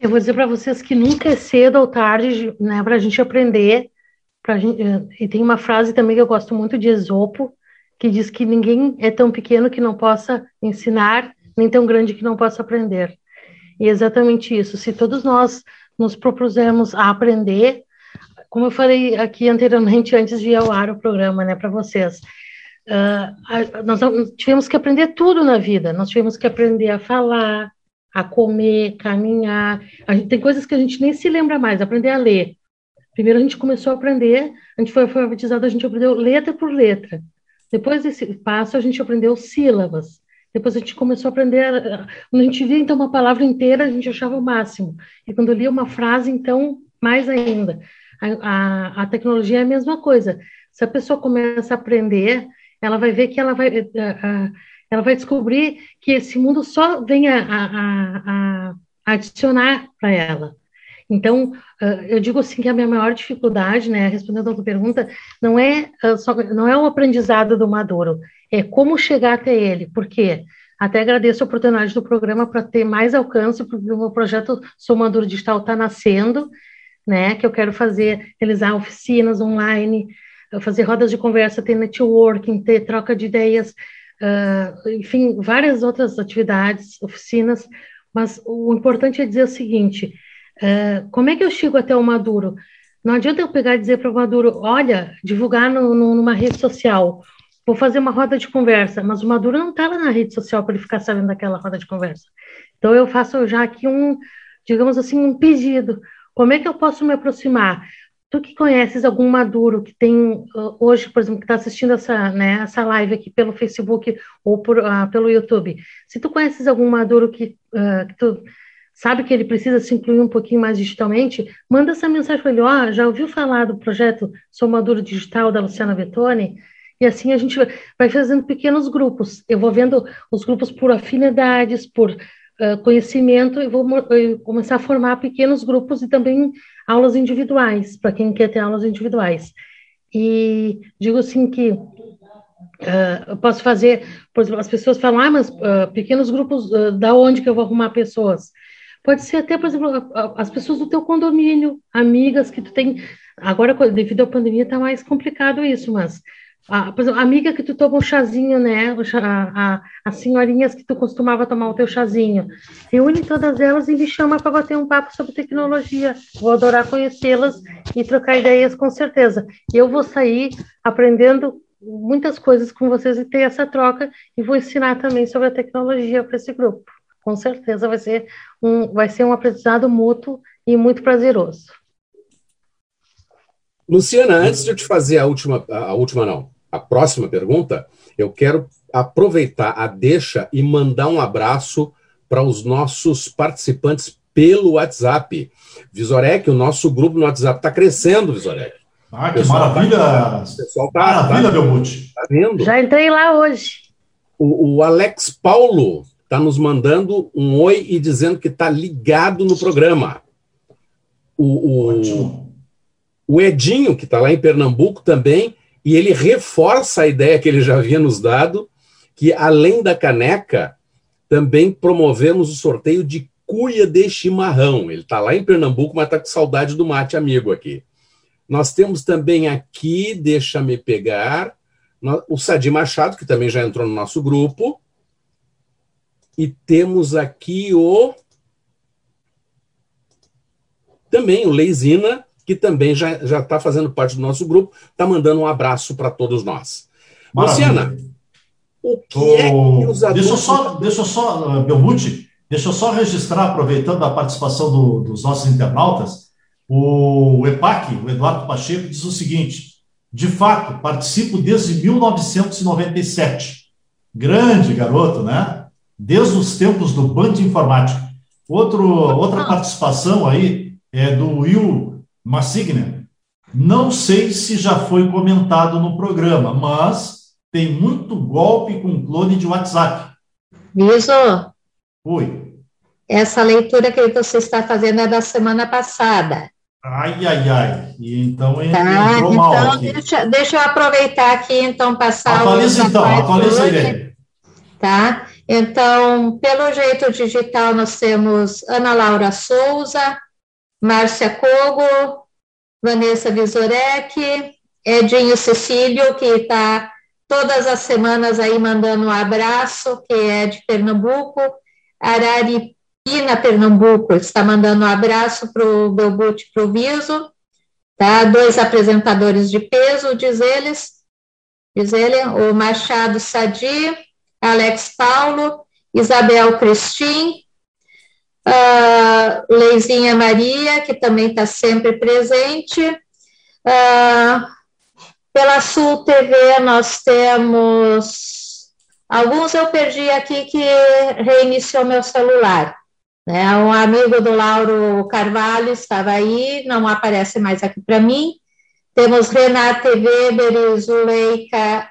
Eu vou dizer para vocês que nunca é cedo ou tarde né, para a gente aprender Gente, eh, e tem uma frase também que eu gosto muito de Esopo, que diz que ninguém é tão pequeno que não possa ensinar, nem tão grande que não possa aprender. E é exatamente isso. Se todos nós nos propusermos a aprender, como eu falei aqui anteriormente, antes de ir ao ar o programa, né, para vocês, uh, nós tivemos que aprender tudo na vida. Nós tivemos que aprender a falar, a comer, caminhar. A gente, tem coisas que a gente nem se lembra mais. Aprender a ler. Primeiro a gente começou a aprender, a gente foi alfabetizado, a gente aprendeu letra por letra. Depois desse passo, a gente aprendeu sílabas. Depois a gente começou a aprender. Quando a gente via então uma palavra inteira, a gente achava o máximo. E quando lia uma frase, então, mais ainda. A, a, a tecnologia é a mesma coisa. Se a pessoa começa a aprender, ela vai ver que ela vai, a, ela vai descobrir que esse mundo só vem a, adicionar para ela. Então, eu digo assim que a minha maior dificuldade, né, respondendo a tua pergunta, não é só, não é o aprendizado do Maduro, é como chegar até ele. Por quê? Até agradeço a oportunidade do programa para ter mais alcance, porque o meu projeto Sou Maduro Digital está nascendo, né, que eu quero fazer, realizar oficinas online, fazer rodas de conversa, ter networking, ter troca de ideias, uh, enfim, várias outras atividades, oficinas, mas o importante é dizer o seguinte, é, como é que eu chego até o Maduro? Não adianta eu pegar e dizer para o Maduro, olha, divulgar no, no, numa rede social, vou fazer uma roda de conversa, mas o Maduro não está lá na rede social para ele ficar sabendo daquela roda de conversa. Então eu faço já aqui um, digamos assim, um pedido. Como é que eu posso me aproximar? Tu que conheces algum Maduro que tem hoje, por exemplo, que está assistindo essa, né, essa live aqui pelo Facebook ou por, uh, pelo YouTube, se tu conheces algum Maduro que, uh, que tu sabe que ele precisa se incluir um pouquinho mais digitalmente, manda essa mensagem para ele, oh, já ouviu falar do projeto Somadura Digital da Luciana Vettoni? E assim a gente vai fazendo pequenos grupos. Eu vou vendo os grupos por afinidades, por conhecimento, e vou começar a formar pequenos grupos e também aulas individuais, para quem quer ter aulas individuais. E digo assim que uh, eu posso fazer, por exemplo, as pessoas falam, ah, mas uh, pequenos grupos, da onde que eu vou arrumar pessoas? Pode ser até, por exemplo, as pessoas do teu condomínio, amigas que tu tem. Agora, devido à pandemia, está mais complicado isso, mas a, por exemplo, amiga que tu toma um chazinho, né? A, a, as senhorinhas que tu costumava tomar o teu chazinho. Reúne todas elas e me chama para bater um papo sobre tecnologia. Vou adorar conhecê-las e trocar ideias com certeza. Eu vou sair aprendendo muitas coisas com vocês e ter essa troca e vou ensinar também sobre a tecnologia para esse grupo com certeza vai ser um, vai ser um aprendizado mútuo e muito prazeroso. Luciana, antes de eu te fazer a última, a última não, a próxima pergunta, eu quero aproveitar a deixa e mandar um abraço para os nossos participantes pelo WhatsApp. Visorek, o nosso grupo no WhatsApp está crescendo, Visorek. Ah, que maravilha! Tá, o pessoal tá, maravilha, tá, meu tá vendo? Já entrei lá hoje. O, o Alex Paulo está nos mandando um oi e dizendo que está ligado no programa. O, o, o Edinho, que está lá em Pernambuco também, e ele reforça a ideia que ele já havia nos dado, que além da caneca, também promovemos o sorteio de cuia de chimarrão. Ele está lá em Pernambuco, mas está com saudade do mate amigo aqui. Nós temos também aqui, deixa-me pegar, o Sadi Machado, que também já entrou no nosso grupo, E temos aqui o. Também o Leizina, que também já está fazendo parte do nosso grupo, está mandando um abraço para todos nós. Maravilha. Luciana, o que é que os adultos. Deixa eu só, deixa eu só, Belmuti, deixa eu só registrar, aproveitando a participação do- dos nossos internautas, o, o EPAC, o Eduardo Pacheco, diz o seguinte: de fato, participo desde 1997. Grande garoto, né? Desde os tempos do Band Informática. Outro, outra participação aí é do Will Massigner. Não sei se já foi comentado no programa, mas tem muito golpe com clone de WhatsApp. Viso, Oi. essa leitura que você está fazendo é da semana passada. Ai, ai, ai. Então Tá? entrou mal Então, aqui. deixa, deixa eu aproveitar aqui, então, passar Atualiza os então, atualiza hoje, ele. Tá? Então, pelo jeito digital, nós temos Ana Laura Souza, Márcia Cogo, Vanessa Visorek, Edinho Cecílio, que está todas as semanas aí mandando um abraço, que é de Pernambuco, Araripina, Pernambuco, está mandando um abraço para o Belbute Proviso, tá? Dois apresentadores de peso, diz eles, diz ele, o Machado Sadi, Alex Paulo, Isabel Cristin, ah, Leizinha Maria, que também está sempre presente. Ah, pela Sul TV nós temos alguns eu perdi aqui que reiniciou meu celular. Né? Um amigo do Lauro Carvalho estava aí, não aparece mais aqui para mim. Temos Renata Weber e Zuleika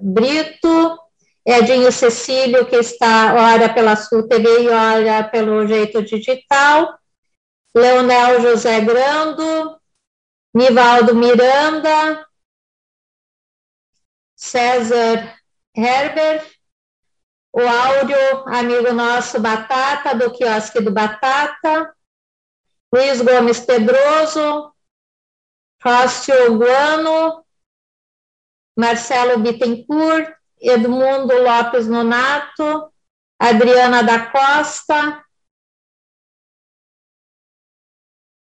Brito, Edinho Cecílio, que está ora pela Sul TV e ora pelo Jeito Digital, Leonel José Grando, Nivaldo Miranda, César Herbert, o Áureo, amigo nosso Batata, do quiosque do Batata, Luiz Gomes Pedroso, Rócio Guano, Marcelo Bittencourt, Edmundo Lopes Nonato, Adriana da Costa,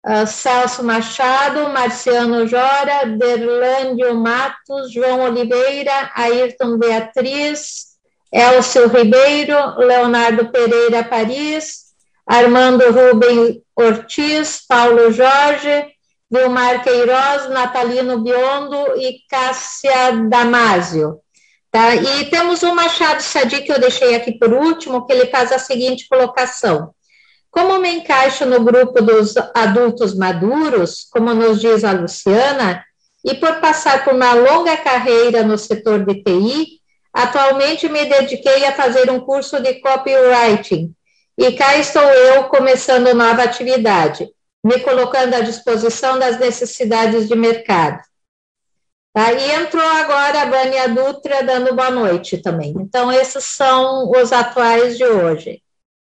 uh, Celso Machado, Marciano Jora, Derlândio Matos, João Oliveira, Ayrton Beatriz, Elcio Ribeiro, Leonardo Pereira Paris, Armando Rubem Ortiz, Paulo Jorge, Vilmar Queiroz, Natalino Biondo e Cássia Damásio. Tá? E temos o Machado Sadi, que eu deixei aqui por último, que ele faz a seguinte colocação. Como me encaixo no grupo dos adultos maduros, como nos diz a Luciana, e por passar por uma longa carreira no setor de TI, atualmente me dediquei a fazer um curso de copywriting. E cá estou eu começando nova atividade, me colocando à disposição das necessidades de mercado. Tá? E entrou agora a Vânia Dutra dando boa noite também. Então, esses são os atuais de hoje.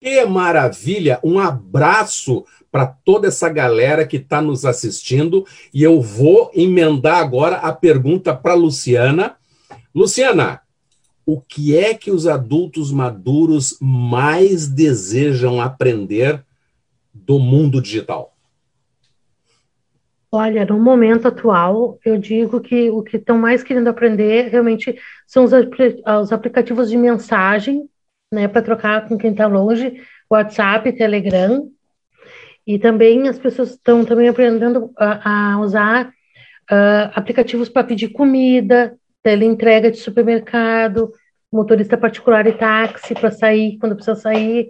Que maravilha! Um abraço para toda essa galera que está nos assistindo. E eu vou emendar agora a pergunta para Luciana. Luciana, o que é que os adultos maduros mais desejam aprender do mundo digital? Olha, no momento atual, eu digo que o que estão mais querendo aprender realmente são os, apli- os aplicativos de mensagem, né, para trocar com quem está longe, WhatsApp, Telegram, e também as pessoas estão também aprendendo a, a usar ah, aplicativos para pedir comida, teleentrega de supermercado, motorista particular e táxi para sair quando precisa sair.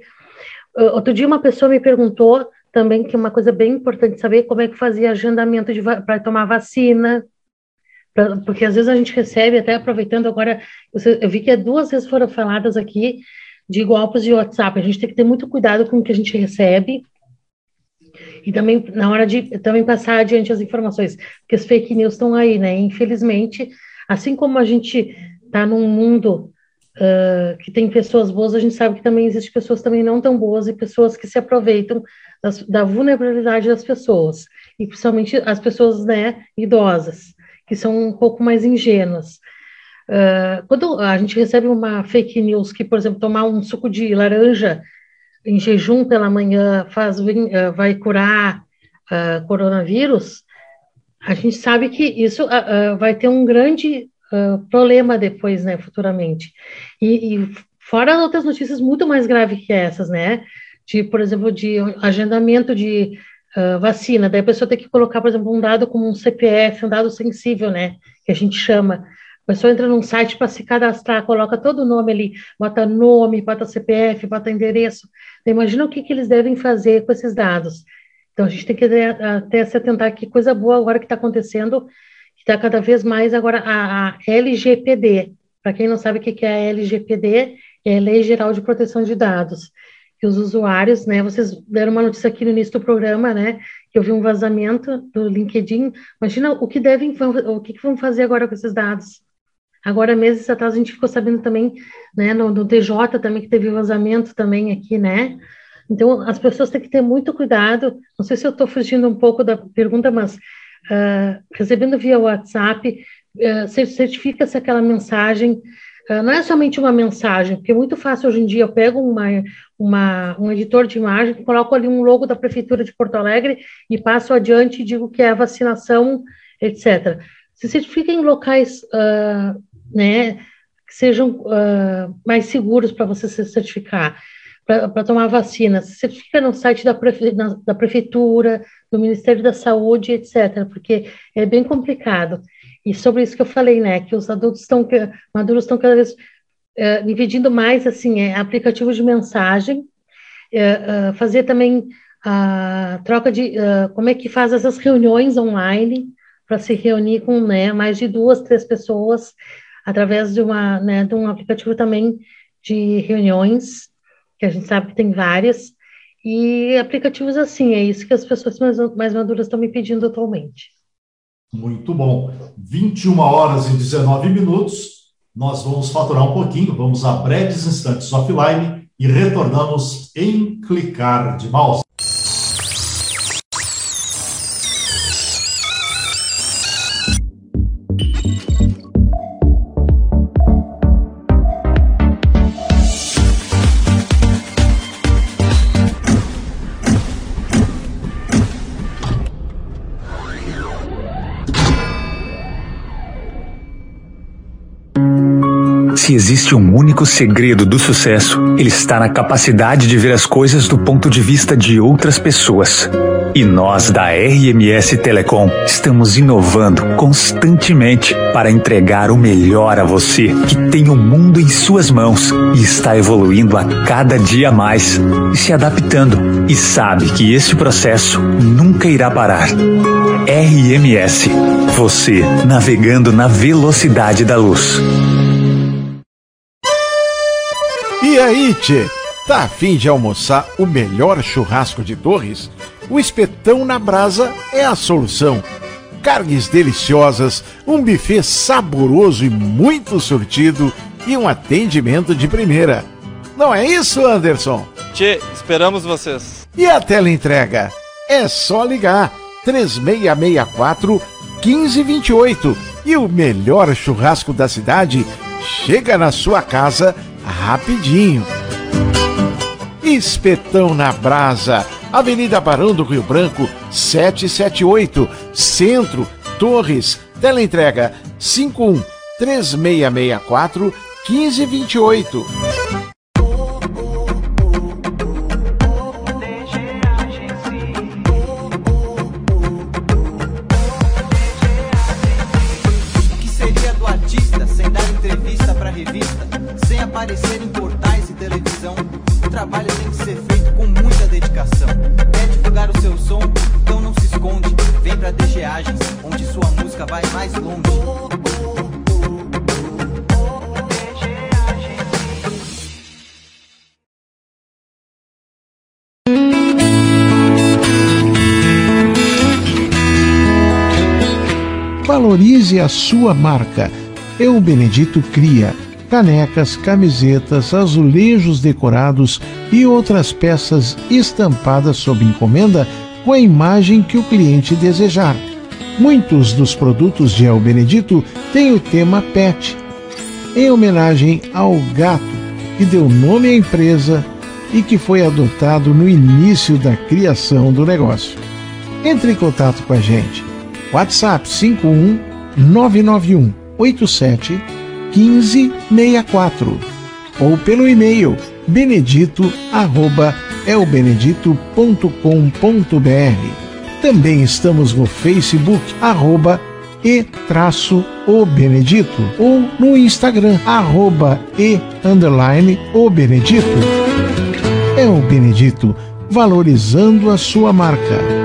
Ah, Outro dia uma pessoa me perguntou também que é uma coisa bem importante saber como é que fazia agendamento para tomar vacina, pra- porque às vezes a gente recebe, até aproveitando agora, você- eu vi que duas vezes foram faladas aqui de golpes de WhatsApp. A gente tem que ter muito cuidado com o que a gente recebe e também na hora de também passar adiante as informações, porque as fake news estão aí, né? Infelizmente, assim como a gente está num mundo ah, que tem pessoas boas, a gente sabe que também existem pessoas também não tão boas e pessoas que se aproveitam das- da vulnerabilidade das pessoas, e principalmente as pessoas, né, idosas, que são um pouco mais ingênuas. Uh, quando a gente recebe uma fake news que, por exemplo, tomar um suco de laranja em jejum pela manhã faz, uh, vai curar uh, coronavírus, a gente sabe que isso vai ter um grande problema depois, né, futuramente. E, e fora outras notícias muito mais graves que essas, né, de, por exemplo, de agendamento de vacina, daí a pessoa tem que colocar, por exemplo, um dado como um CPF, um dado sensível, né, que a gente chama, a pessoa entra num site para se cadastrar, coloca todo o nome ali, bota nome, bota CPF, bota endereço. Então, imagina o que, que eles devem fazer com esses dados. Então, a gente tem que até se atentar que coisa boa agora que está acontecendo, está cada vez mais agora a, a LGPD. Para quem não sabe o que, é a LGPD, é a Lei Geral de Proteção de Dados. Que os usuários, né, vocês deram uma notícia aqui no início do programa, né, que eu vi um vazamento do LinkedIn. Imagina o que devem, o que, vão fazer agora com esses dados. Agora, meses atrás, a gente ficou sabendo também, né, no, no TJ também, que teve vazamento também aqui, né? Então, as pessoas têm que ter muito cuidado. Não sei se eu estou fugindo um pouco da pergunta, mas uh, recebendo via WhatsApp, uh, certifica-se aquela mensagem. Uh, não é somente uma mensagem, porque é muito fácil hoje em dia. Eu pego uma, uma, um editor de imagem, coloco ali um logo da Prefeitura de Porto Alegre e passo adiante e digo que é a vacinação, etc. Se certifica em locais uh, né, que sejam uh, mais seguros para você se certificar, para tomar vacina. Se certifica no site da, prefe, na, da prefeitura, do Ministério da Saúde, etc., porque é bem complicado. E sobre isso que eu falei, né, que os adultos estão, maduros estão cada vez uh, dividindo mais, assim, é, aplicativos de mensagem, uh, fazer também a troca de, como é que faz essas reuniões online, para se reunir com né, mais de duas, três pessoas, através de, uma, né, de um aplicativo também de reuniões, que a gente sabe que tem várias, e aplicativos assim, é isso que as pessoas mais, mais maduras estão me pedindo atualmente. Muito bom. 21 horas e 19 minutos. Nós vamos faturar um pouquinho, vamos a breves instantes offline e retornamos em clicar de mouse. Se existe um único segredo do sucesso, ele está na capacidade de ver as coisas do ponto de vista de outras pessoas. E nós da RMS Telecom estamos inovando constantemente para entregar o melhor a você, que tem o mundo em suas mãos e está evoluindo a cada dia mais e se adaptando. E sabe que esse processo nunca irá parar. RMS, você navegando na velocidade da luz. E aí, tchê? Tá afim de almoçar o melhor churrasco de Torres? O espetão na brasa é a solução. Carnes deliciosas, um buffet saboroso e muito sortido e um atendimento de primeira. Não é isso, Anderson? Tchê, esperamos vocês. E a tela entrega? É só ligar 3664 1528 e o melhor churrasco da cidade chega na sua casa rapidinho. Espetão na Brasa, Avenida Barão do Rio Branco, 778, Centro, Torres, teleentrega 51 3664 1528. Valorize a sua marca. Eu Benedito cria canecas, camisetas, azulejos decorados e outras peças estampadas sob encomenda com a imagem que o cliente desejar. Muitos dos produtos de El Benedito têm o tema PET, em homenagem ao gato que deu nome à empresa e que foi adotado no início da criação do negócio. Entre em contato com a gente. WhatsApp 51 991 87 1564 ou pelo e-mail benedito@elbenedito.com.br. Também estamos no Facebook arroba e traço o Benedito ou no Instagram arroba e underline o Benedito. É o Benedito valorizando a sua marca.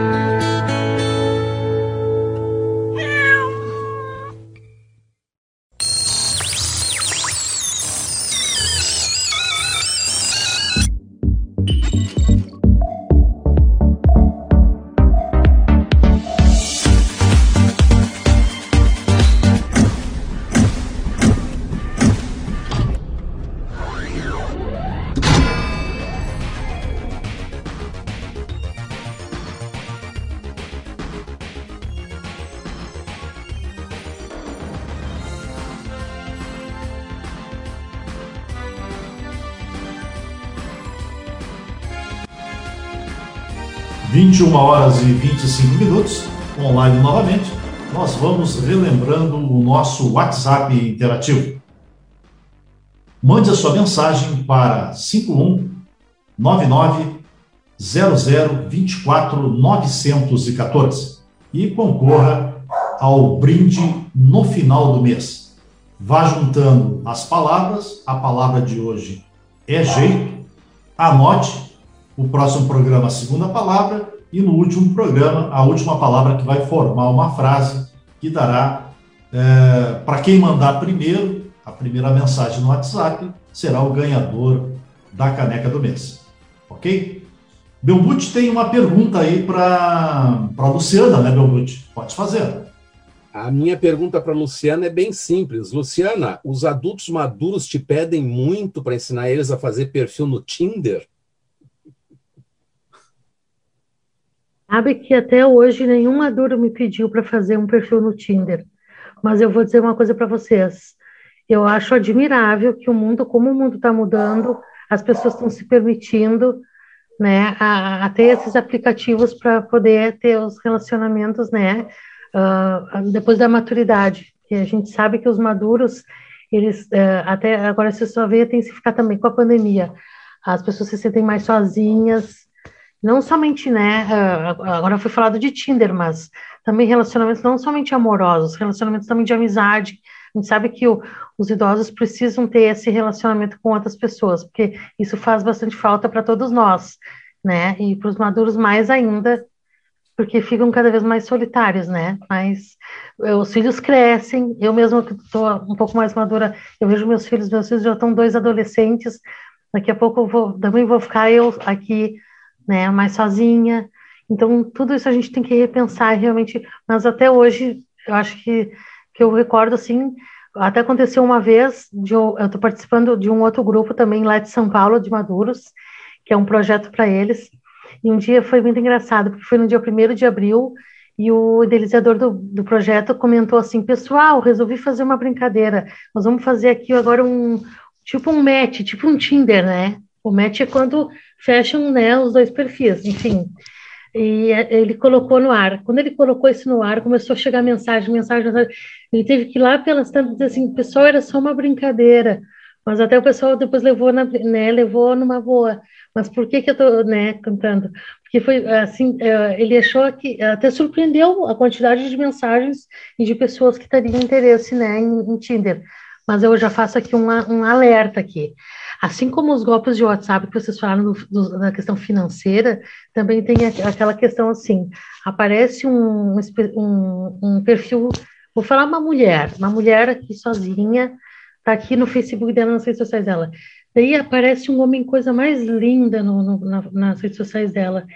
21 horas e 25 minutos, online novamente, nós vamos relembrando o nosso WhatsApp interativo. Mande a sua mensagem para 51 99 00 24 914 e concorra ao brinde no final do mês. Vá juntando as palavras, a palavra de hoje é jeito, anote o próximo programa a segunda palavra e no último programa a última palavra que vai formar uma frase que dará é, para quem mandar primeiro a primeira mensagem no WhatsApp será o ganhador da caneca do mês, ok? Belmute tem uma pergunta aí para a Luciana, né, Belmute? Pode fazer. A minha pergunta para Luciana é bem simples. Luciana, os adultos maduros te pedem muito para ensinar eles a fazer perfil no Tinder? Sabe que até hoje nenhum maduro me pediu para fazer um perfil no Tinder. Mas eu vou dizer uma coisa para vocês. Eu acho admirável que o mundo, como o mundo está mudando, as pessoas estão se permitindo né, a, a ter esses aplicativos para poder ter os relacionamentos, né, uh, depois da maturidade. E a gente sabe que os maduros, eles, uh, até agora, se só vê, que ficar também com a pandemia. As pessoas se sentem mais sozinhas, não somente, né, ah, agora foi falado de Tinder, mas também relacionamentos não somente amorosos, relacionamentos também de amizade. A gente sabe que o, os idosos precisam ter esse relacionamento com outras pessoas, porque isso faz bastante falta para todos nós, né, e para os maduros mais ainda, porque ficam cada vez mais solitários, né, mas eh, os filhos crescem, eu mesma que estou um pouco mais madura, eu vejo meus filhos, meus filhos já estão dois adolescentes, daqui a pouco eu vou, também vou ficar eu aqui né, mais sozinha. Então, tudo isso a gente tem que repensar realmente, mas até hoje, eu acho que, que eu recordo, assim, até aconteceu uma vez, de, eu estou participando de um outro grupo também lá de São Paulo, de Maduros, que é um projeto para eles, e um dia foi muito engraçado, porque foi no dia 1 de abril, e o idealizador do, do projeto comentou assim, pessoal, resolvi fazer uma brincadeira, nós vamos fazer aqui agora um, tipo um match, tipo um Tinder, né? O match é quando fecham né, os dois perfis, enfim. E é, ele colocou no ar. Quando ele colocou isso no ar, começou a chegar mensagem, mensagem, mensagem. Ele teve que ir lá pelas tantas dizer assim, pessoal, era só uma brincadeira. Mas até o pessoal depois levou, na, né, levou numa boa. Mas por que que eu tô, né, cantando? Porque foi assim, é, ele achou que até surpreendeu a quantidade de mensagens e de pessoas que teriam interesse, né, em, em Tinder. Mas eu já faço aqui um, um alerta aqui. Assim como os golpes de WhatsApp que vocês falaram do, do, da questão financeira, também tem aquela questão assim: aparece um, um, um perfil, vou falar uma mulher, uma mulher aqui sozinha, está aqui no Facebook dela, nas redes sociais dela. Daí aparece um homem, coisa mais linda no, no, na, nas redes sociais dela.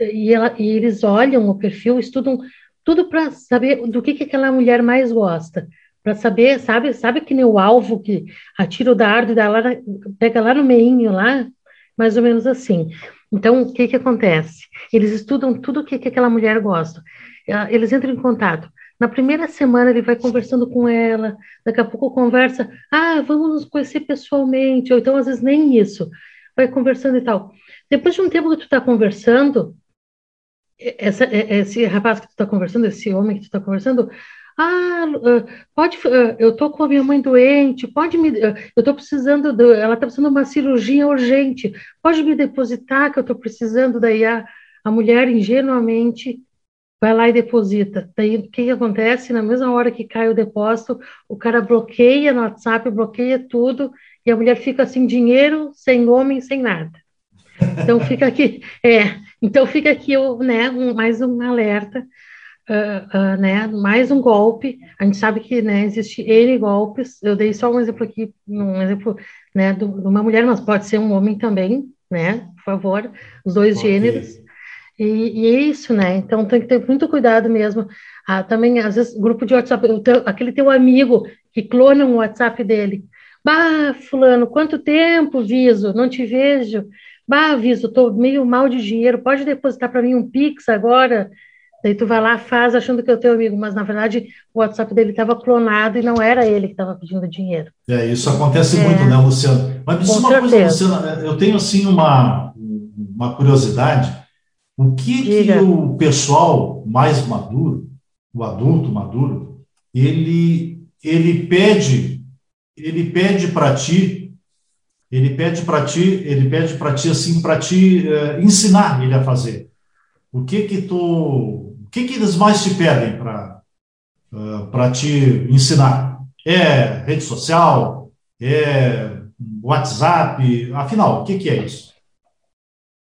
E, ela, e eles olham o perfil, estudam tudo para saber do que, que aquela mulher mais gosta para saber, sabe, sabe que nem o alvo que atira o dardo e dá lá, pega lá no meinho lá, mais ou menos assim. Então, o que que acontece? Eles estudam tudo o que, que aquela mulher gosta. Eles entram em contato. Na primeira semana ele vai conversando com ela, daqui a pouco conversa, ah, vamos nos conhecer pessoalmente, ou então às vezes nem isso, vai conversando e tal. Depois de um tempo que tu está conversando, essa, esse rapaz que tu está conversando, esse homem que tu está conversando, ah, pode, eu tô com a minha mãe doente, pode me, eu tô precisando, de, ela está precisando de uma cirurgia urgente, pode me depositar que eu estou precisando, daí a, a mulher ingenuamente vai lá e deposita. Daí o que, que acontece? Na mesma hora que cai o depósito, o cara bloqueia no WhatsApp, bloqueia tudo, e a mulher fica sem dinheiro, sem homem, sem nada. Então fica aqui, é, então fica aqui né, um, mais um alerta, uh, uh, né, mais um golpe. A gente sabe que né, existe N golpes. Eu dei só um exemplo aqui, um exemplo né, de uma mulher, mas pode ser um homem também, né? Por favor, os dois gêneros. E, e, é isso, né? Então tem que ter muito cuidado mesmo. Ah, também, às vezes, grupo de WhatsApp, teu, aquele teu amigo que clona um WhatsApp dele. Bah, fulano, quanto tempo, Viso, não te vejo. Bah, Viso, tô meio mal de dinheiro, pode depositar para mim um Pix agora? Daí tu vai lá, faz achando que é o teu amigo, mas na verdade o WhatsApp dele estava clonado e não era ele que estava pedindo dinheiro. É, isso acontece é. muito, né, Luciano? Mas me diz uma certeza. coisa, Luciana, eu tenho assim uma, uma curiosidade o que, que o pessoal mais maduro, o adulto maduro, ele, ele pede, ele pede para ti, ele pede para ti, ele pede para ti assim, para te uh, ensinar ele a fazer. O que que tu, que que eles mais te pedem para te ensinar? É rede social? É WhatsApp? Afinal, o que que é isso?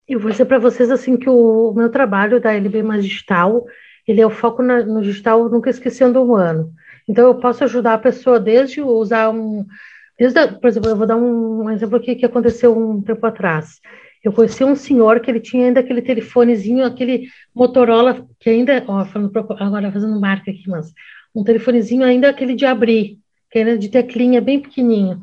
Eu vou dizer para vocês assim que o, meu trabalho da LB Magistal, ele é o foco na, no digital nunca esquecendo o humano. Então eu posso ajudar a pessoa desde usar um, desde, por exemplo, eu vou dar um, um exemplo aqui que aconteceu um tempo atrás. Eu conheci um senhor que ele tinha ainda aquele telefonezinho, aquele Motorola, que ainda, ó, falando, agora fazendo marca aqui, mas um telefonezinho ainda aquele de abrir, que era de teclinha bem pequenininho.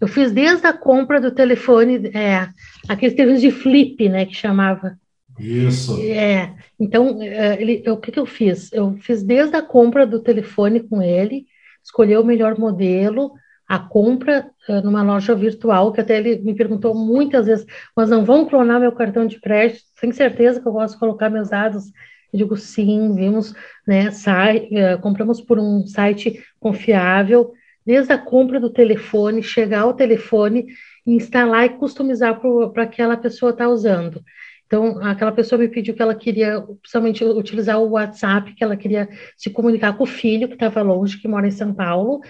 Eu fiz desde a compra do telefone, é, aqueles telefones de flip, né, que chamava. Isso. É, então, é, ele, o que, que eu fiz? Eu fiz desde a compra do telefone com ele, escolhi o melhor modelo, a compra uh, numa loja virtual, que até ele me perguntou muitas vezes, mas não vão clonar meu cartão de crédito? Tem certeza que eu posso colocar meus dados? Eu digo, sim, vimos, né, sai, uh, compramos por um site confiável, desde a compra do telefone, chegar ao telefone, instalar e customizar para aquela pessoa estar tá usando. Então, aquela pessoa me pediu que ela queria, principalmente, utilizar o WhatsApp, que ela queria se comunicar com o filho, que estava longe, que mora em São Paulo,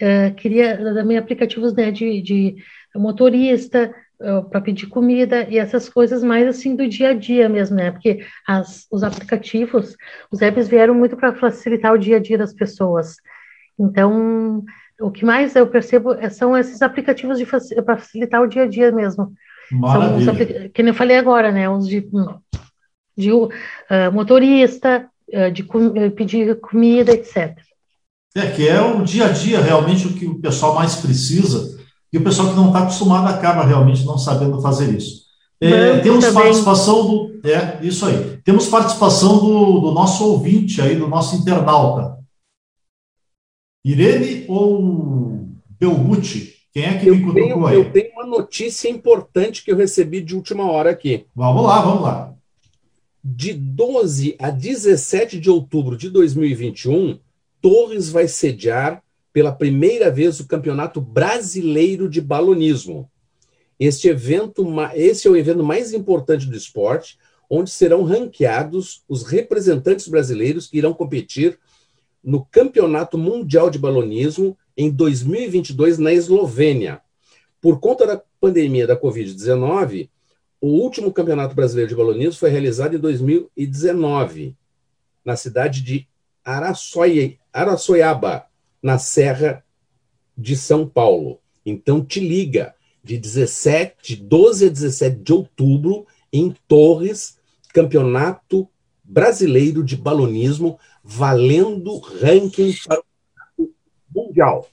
uh, queria também aplicativos né, de, de motorista, uh, para pedir comida e essas coisas mais assim do dia a dia mesmo, né? Porque as, os aplicativos, os apps vieram muito para facilitar o dia a dia das pessoas. Então, o que mais eu percebo é, são esses aplicativos para facilitar o dia a dia mesmo. Maravilha. Que eu falei agora, né? Os de, de uh, motorista, uh, de com, pedir comida, etc. É, que é o dia a dia realmente o que o pessoal mais precisa, e o pessoal que não está acostumado acaba realmente não sabendo fazer isso. É, temos também. participação do. É, isso aí. Temos participação do, do nosso ouvinte aí, do nosso internauta. Irene ou Belgucci? Quem é que eu me cutucou tenho, aí? Eu tenho uma notícia importante que eu recebi de última hora aqui. Vamos lá, vamos lá. De 12 a 17 de outubro de 2021, Torres vai sediar pela primeira vez o Campeonato Brasileiro de Balonismo. Este evento, esse é o evento mais importante do esporte, onde serão ranqueados os representantes brasileiros que irão competir no Campeonato Mundial de Balonismo em 2022 na Eslovênia. Por conta da pandemia da Covid-19, o último Campeonato Brasileiro de Balonismo foi realizado em 2019, na cidade de Araçoi, Araçoiaba, na Serra de São Paulo. Então te liga, de 17, de 12 a 17 de outubro, em Torres, Campeonato Brasileiro de Balonismo, valendo ranking para o Mundial.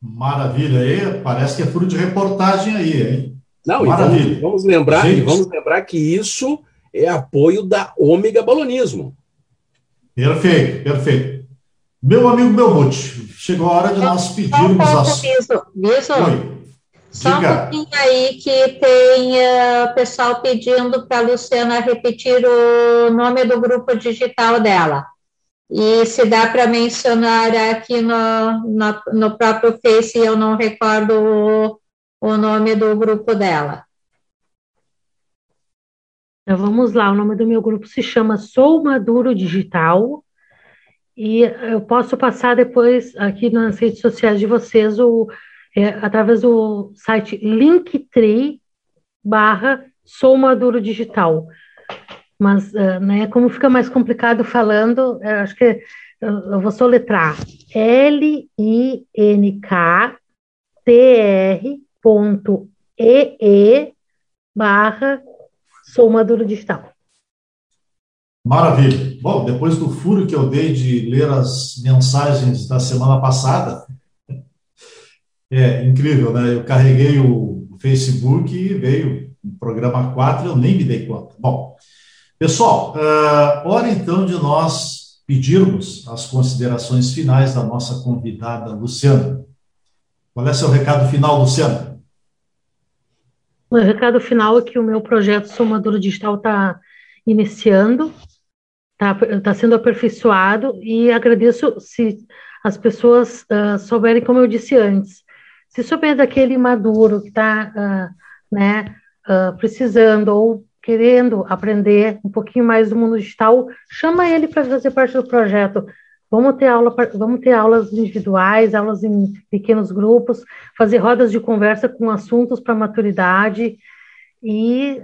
Maravilha, aí parece que é furo de reportagem aí, hein? Não, Maravilha. Vamos, vamos, lembrar, e vamos lembrar que isso é apoio da Ômega Balonismo. Perfeito, perfeito. Meu amigo Belmonte, chegou a hora de nós pedirmos Só um as. pouco, Biso. Oi. Só um Diga. pouquinho aí que tem o pessoal pedindo para a Luciana repetir o nome do grupo digital dela. E se dá para mencionar aqui no, no, no próprio Face, eu não recordo o, o nome do grupo dela. Então, vamos lá, o nome do meu grupo se chama Sou Maduro Digital e eu posso passar depois aqui nas redes sociais de vocês o, é, através do site Linktree barra Sou Maduro Digital. Mas, ah, né, como fica mais complicado falando, eu acho que eu, vou soletrar L-I-N-K-T-R ponto E-E barra Sou Maduro Digital. Maravilha. Bom, depois do furo que eu dei de ler as mensagens da semana passada, é incrível, né? Eu carreguei o Facebook e veio o programa 4 eu nem me dei conta. Bom, pessoal, uh, hora então de nós pedirmos as considerações finais da nossa convidada Luciana. Qual é seu recado final, Luciana? O recado final é que o meu projeto Somadura Digital está iniciando, está tá sendo aperfeiçoado e agradeço se as pessoas uh, souberem, como eu disse antes, se souber daquele maduro que está uh, né, uh, precisando ou querendo aprender um pouquinho mais do mundo digital, chama ele para fazer parte do projeto. Vamos ter, aula, vamos ter aulas individuais, aulas em pequenos grupos, fazer rodas de conversa com assuntos para maturidade e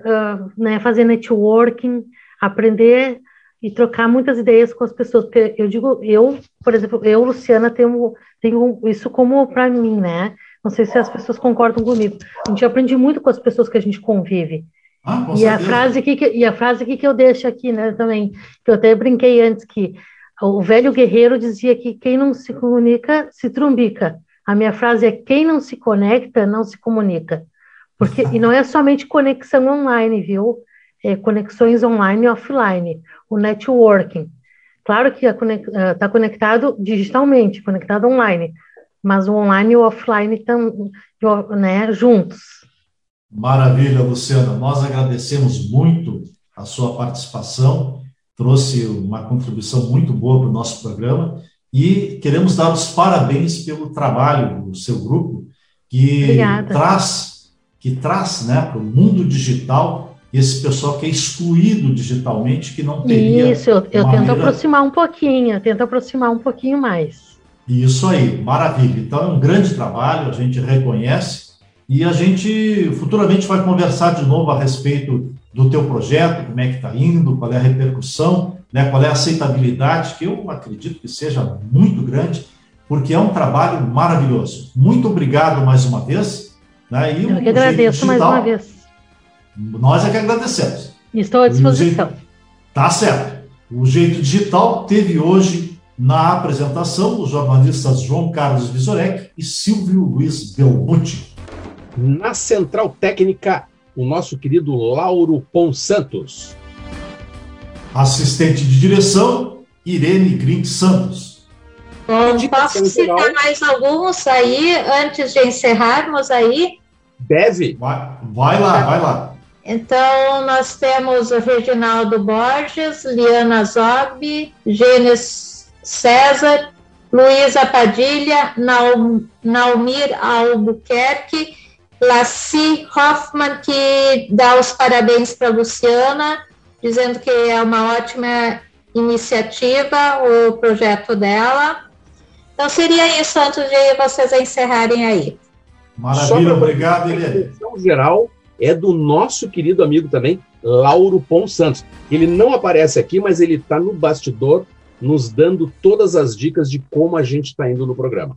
né, fazer networking, aprender e trocar muitas ideias com as pessoas. Porque eu digo, eu, por exemplo, eu, Luciana, tenho, tenho isso como para mim, né? Não sei se as pessoas concordam comigo. A gente aprende muito com as pessoas que a gente convive. Ah, e, a frase que, e a frase que, que eu deixo aqui, né, também, que eu até brinquei antes, que o velho guerreiro dizia que quem não se comunica, se trumbica. A minha frase é, quem não se conecta, não se comunica. Porque, e não é somente conexão online, viu? É conexões online e offline, o networking. Claro que está conectado digitalmente, conectado online, mas o online e o offline estão né, juntos. Maravilha, Luciana. Nós agradecemos muito a sua participação, trouxe uma contribuição muito boa para o nosso programa e queremos dar os parabéns pelo trabalho do seu grupo, que Obrigada. traz, que traz né, para o mundo digital esse pessoal que é excluído digitalmente, que não teria. Isso, eu, eu tento maneira- aproximar um pouquinho, eu tento aproximar um pouquinho mais. Isso aí, maravilha. Então é um grande trabalho, a gente reconhece e a gente futuramente vai conversar de novo a respeito do teu projeto, como é que está indo, qual é a repercussão, né, qual é a aceitabilidade, que eu acredito que seja muito grande, porque é um trabalho maravilhoso. Muito obrigado mais uma vez. Né, e Eu que agradeço mais Digital, uma vez. Nós é que agradecemos. Estou à disposição. Tá certo. O Jeito Digital teve hoje na apresentação os jornalistas João Carlos Visorek e Silvio Luiz Belmonte. Na central técnica, o nosso querido Lauro Pon Santos. Assistente de direção, Irene Grink Santos. Indicação posso citar geral. mais alguns aí, antes de encerrarmos aí? Deve. Vai, vai lá, vai lá. Então, nós temos o Reginaldo Borges, Liana Zogby, Gênesis César, Luísa Padilha, Naum, Naumir Albuquerque, Laci Hoffman, que dá os parabéns para a Luciana, dizendo que é uma ótima iniciativa o projeto dela. Então, seria isso antes de vocês encerrarem aí. Maravilha, obrigado, direção geral é do nosso querido amigo também, Lauro Pon Santos. Ele não aparece aqui, mas ele está no bastidor, nos dando todas as dicas de como a gente está indo no programa.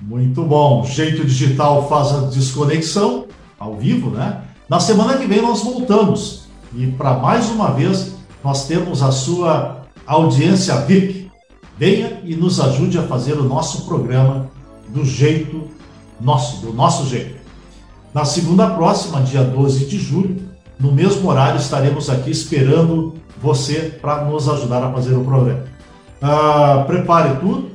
Muito bom. Jeito Digital faz a desconexão ao vivo, né? Na semana que vem nós voltamos e para mais uma vez nós temos a sua audiência VIP. Venha e nos ajude a fazer o nosso programa do jeito nosso, do nosso jeito. Na segunda próxima, dia 12 de julho, no mesmo horário, estaremos aqui esperando você para nos ajudar a fazer o programa. Uh, prepare tudo.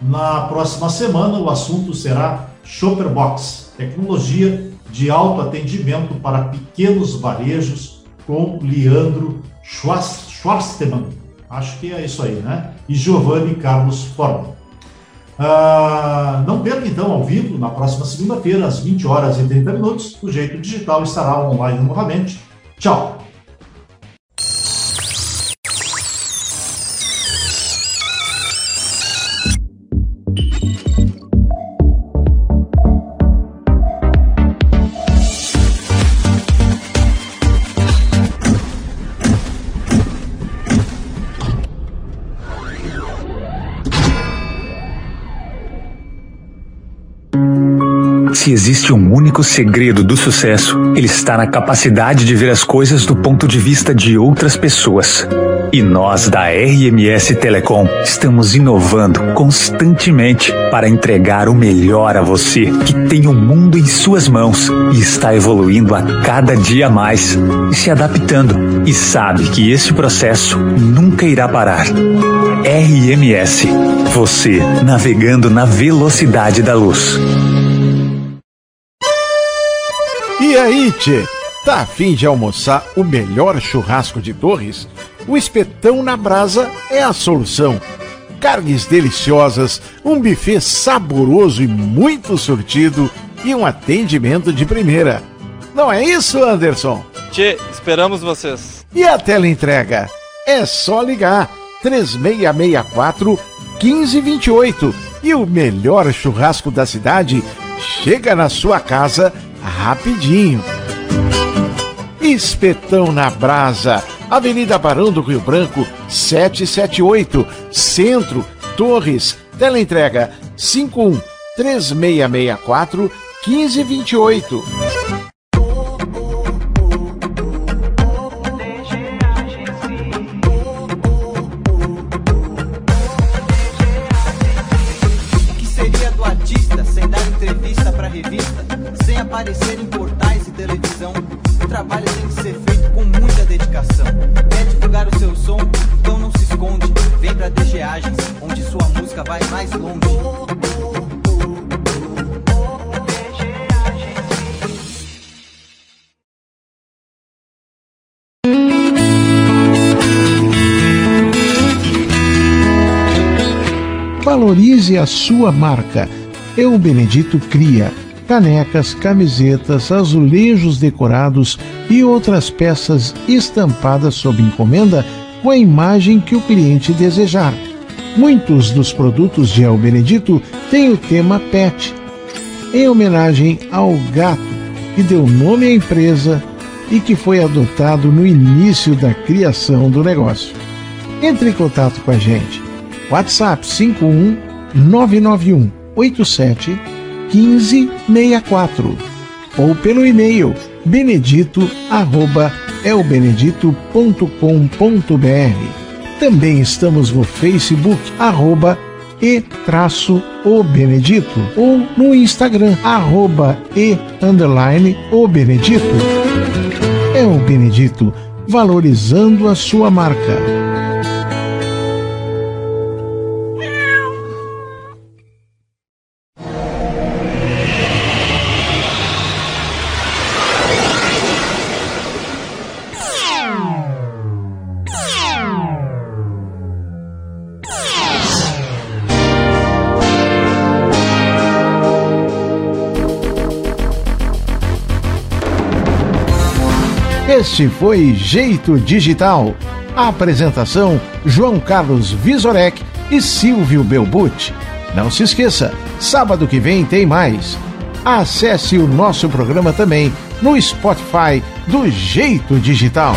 Na próxima semana o assunto será Shopperbox, tecnologia de autoatendimento para pequenos varejos com Leandro Schwartzman. Acho que é isso aí, né? E Giovanni Carlos Forma. Uh, não perca então ao vivo, na próxima segunda-feira, às 20 horas e 30 minutos. O Jeito Digital estará online novamente. Tchau! Se existe um único segredo do sucesso, ele está na capacidade de ver as coisas do ponto de vista de outras pessoas. E nós da RMS Telecom estamos inovando constantemente para entregar o melhor a você, que tem o mundo em suas mãos e está evoluindo a cada dia mais, se adaptando, e sabe que esse processo nunca irá parar. RMS, você navegando na velocidade da luz. E aí, tchê? Tá afim de almoçar o melhor churrasco de Torres? O espetão na brasa é a solução. Carnes deliciosas, um buffet saboroso e muito surtido e um atendimento de primeira. Não é isso, Anderson? Tchê, esperamos vocês. E a tela entrega? É só ligar 3664 1528 e o melhor churrasco da cidade chega na sua casa rapidinho. Espetão na Brasa, Avenida Barão do Rio Branco, 778, Centro, Torres, teleentrega 51 3664 1528. Tem que ser feito com muita dedicação. Quer divulgar o seu som? Então não se esconde. Vem pra DGagens, onde sua música vai mais longe. Valorize a sua marca. Eu, Benedito, cria canecas, camisetas, azulejos decorados e outras peças estampadas sob encomenda com a imagem que o cliente desejar. Muitos dos produtos de El Benedito têm o tema PET, em homenagem ao gato que deu nome à empresa e que foi adotado no início da criação do negócio. Entre em contato com a gente. WhatsApp 51 991 87 1564 ou pelo e-mail benedito@elbenedito.com.br. Também estamos no Facebook arroba e traço o Benedito ou no Instagram arroba e underline o Benedito. É o Benedito valorizando a sua marca. Este foi Jeito Digital. A apresentação: João Carlos Visorek e Silvio Belbucci. Não se esqueça, sábado que vem tem mais. Acesse o nosso programa também no Spotify do Jeito Digital.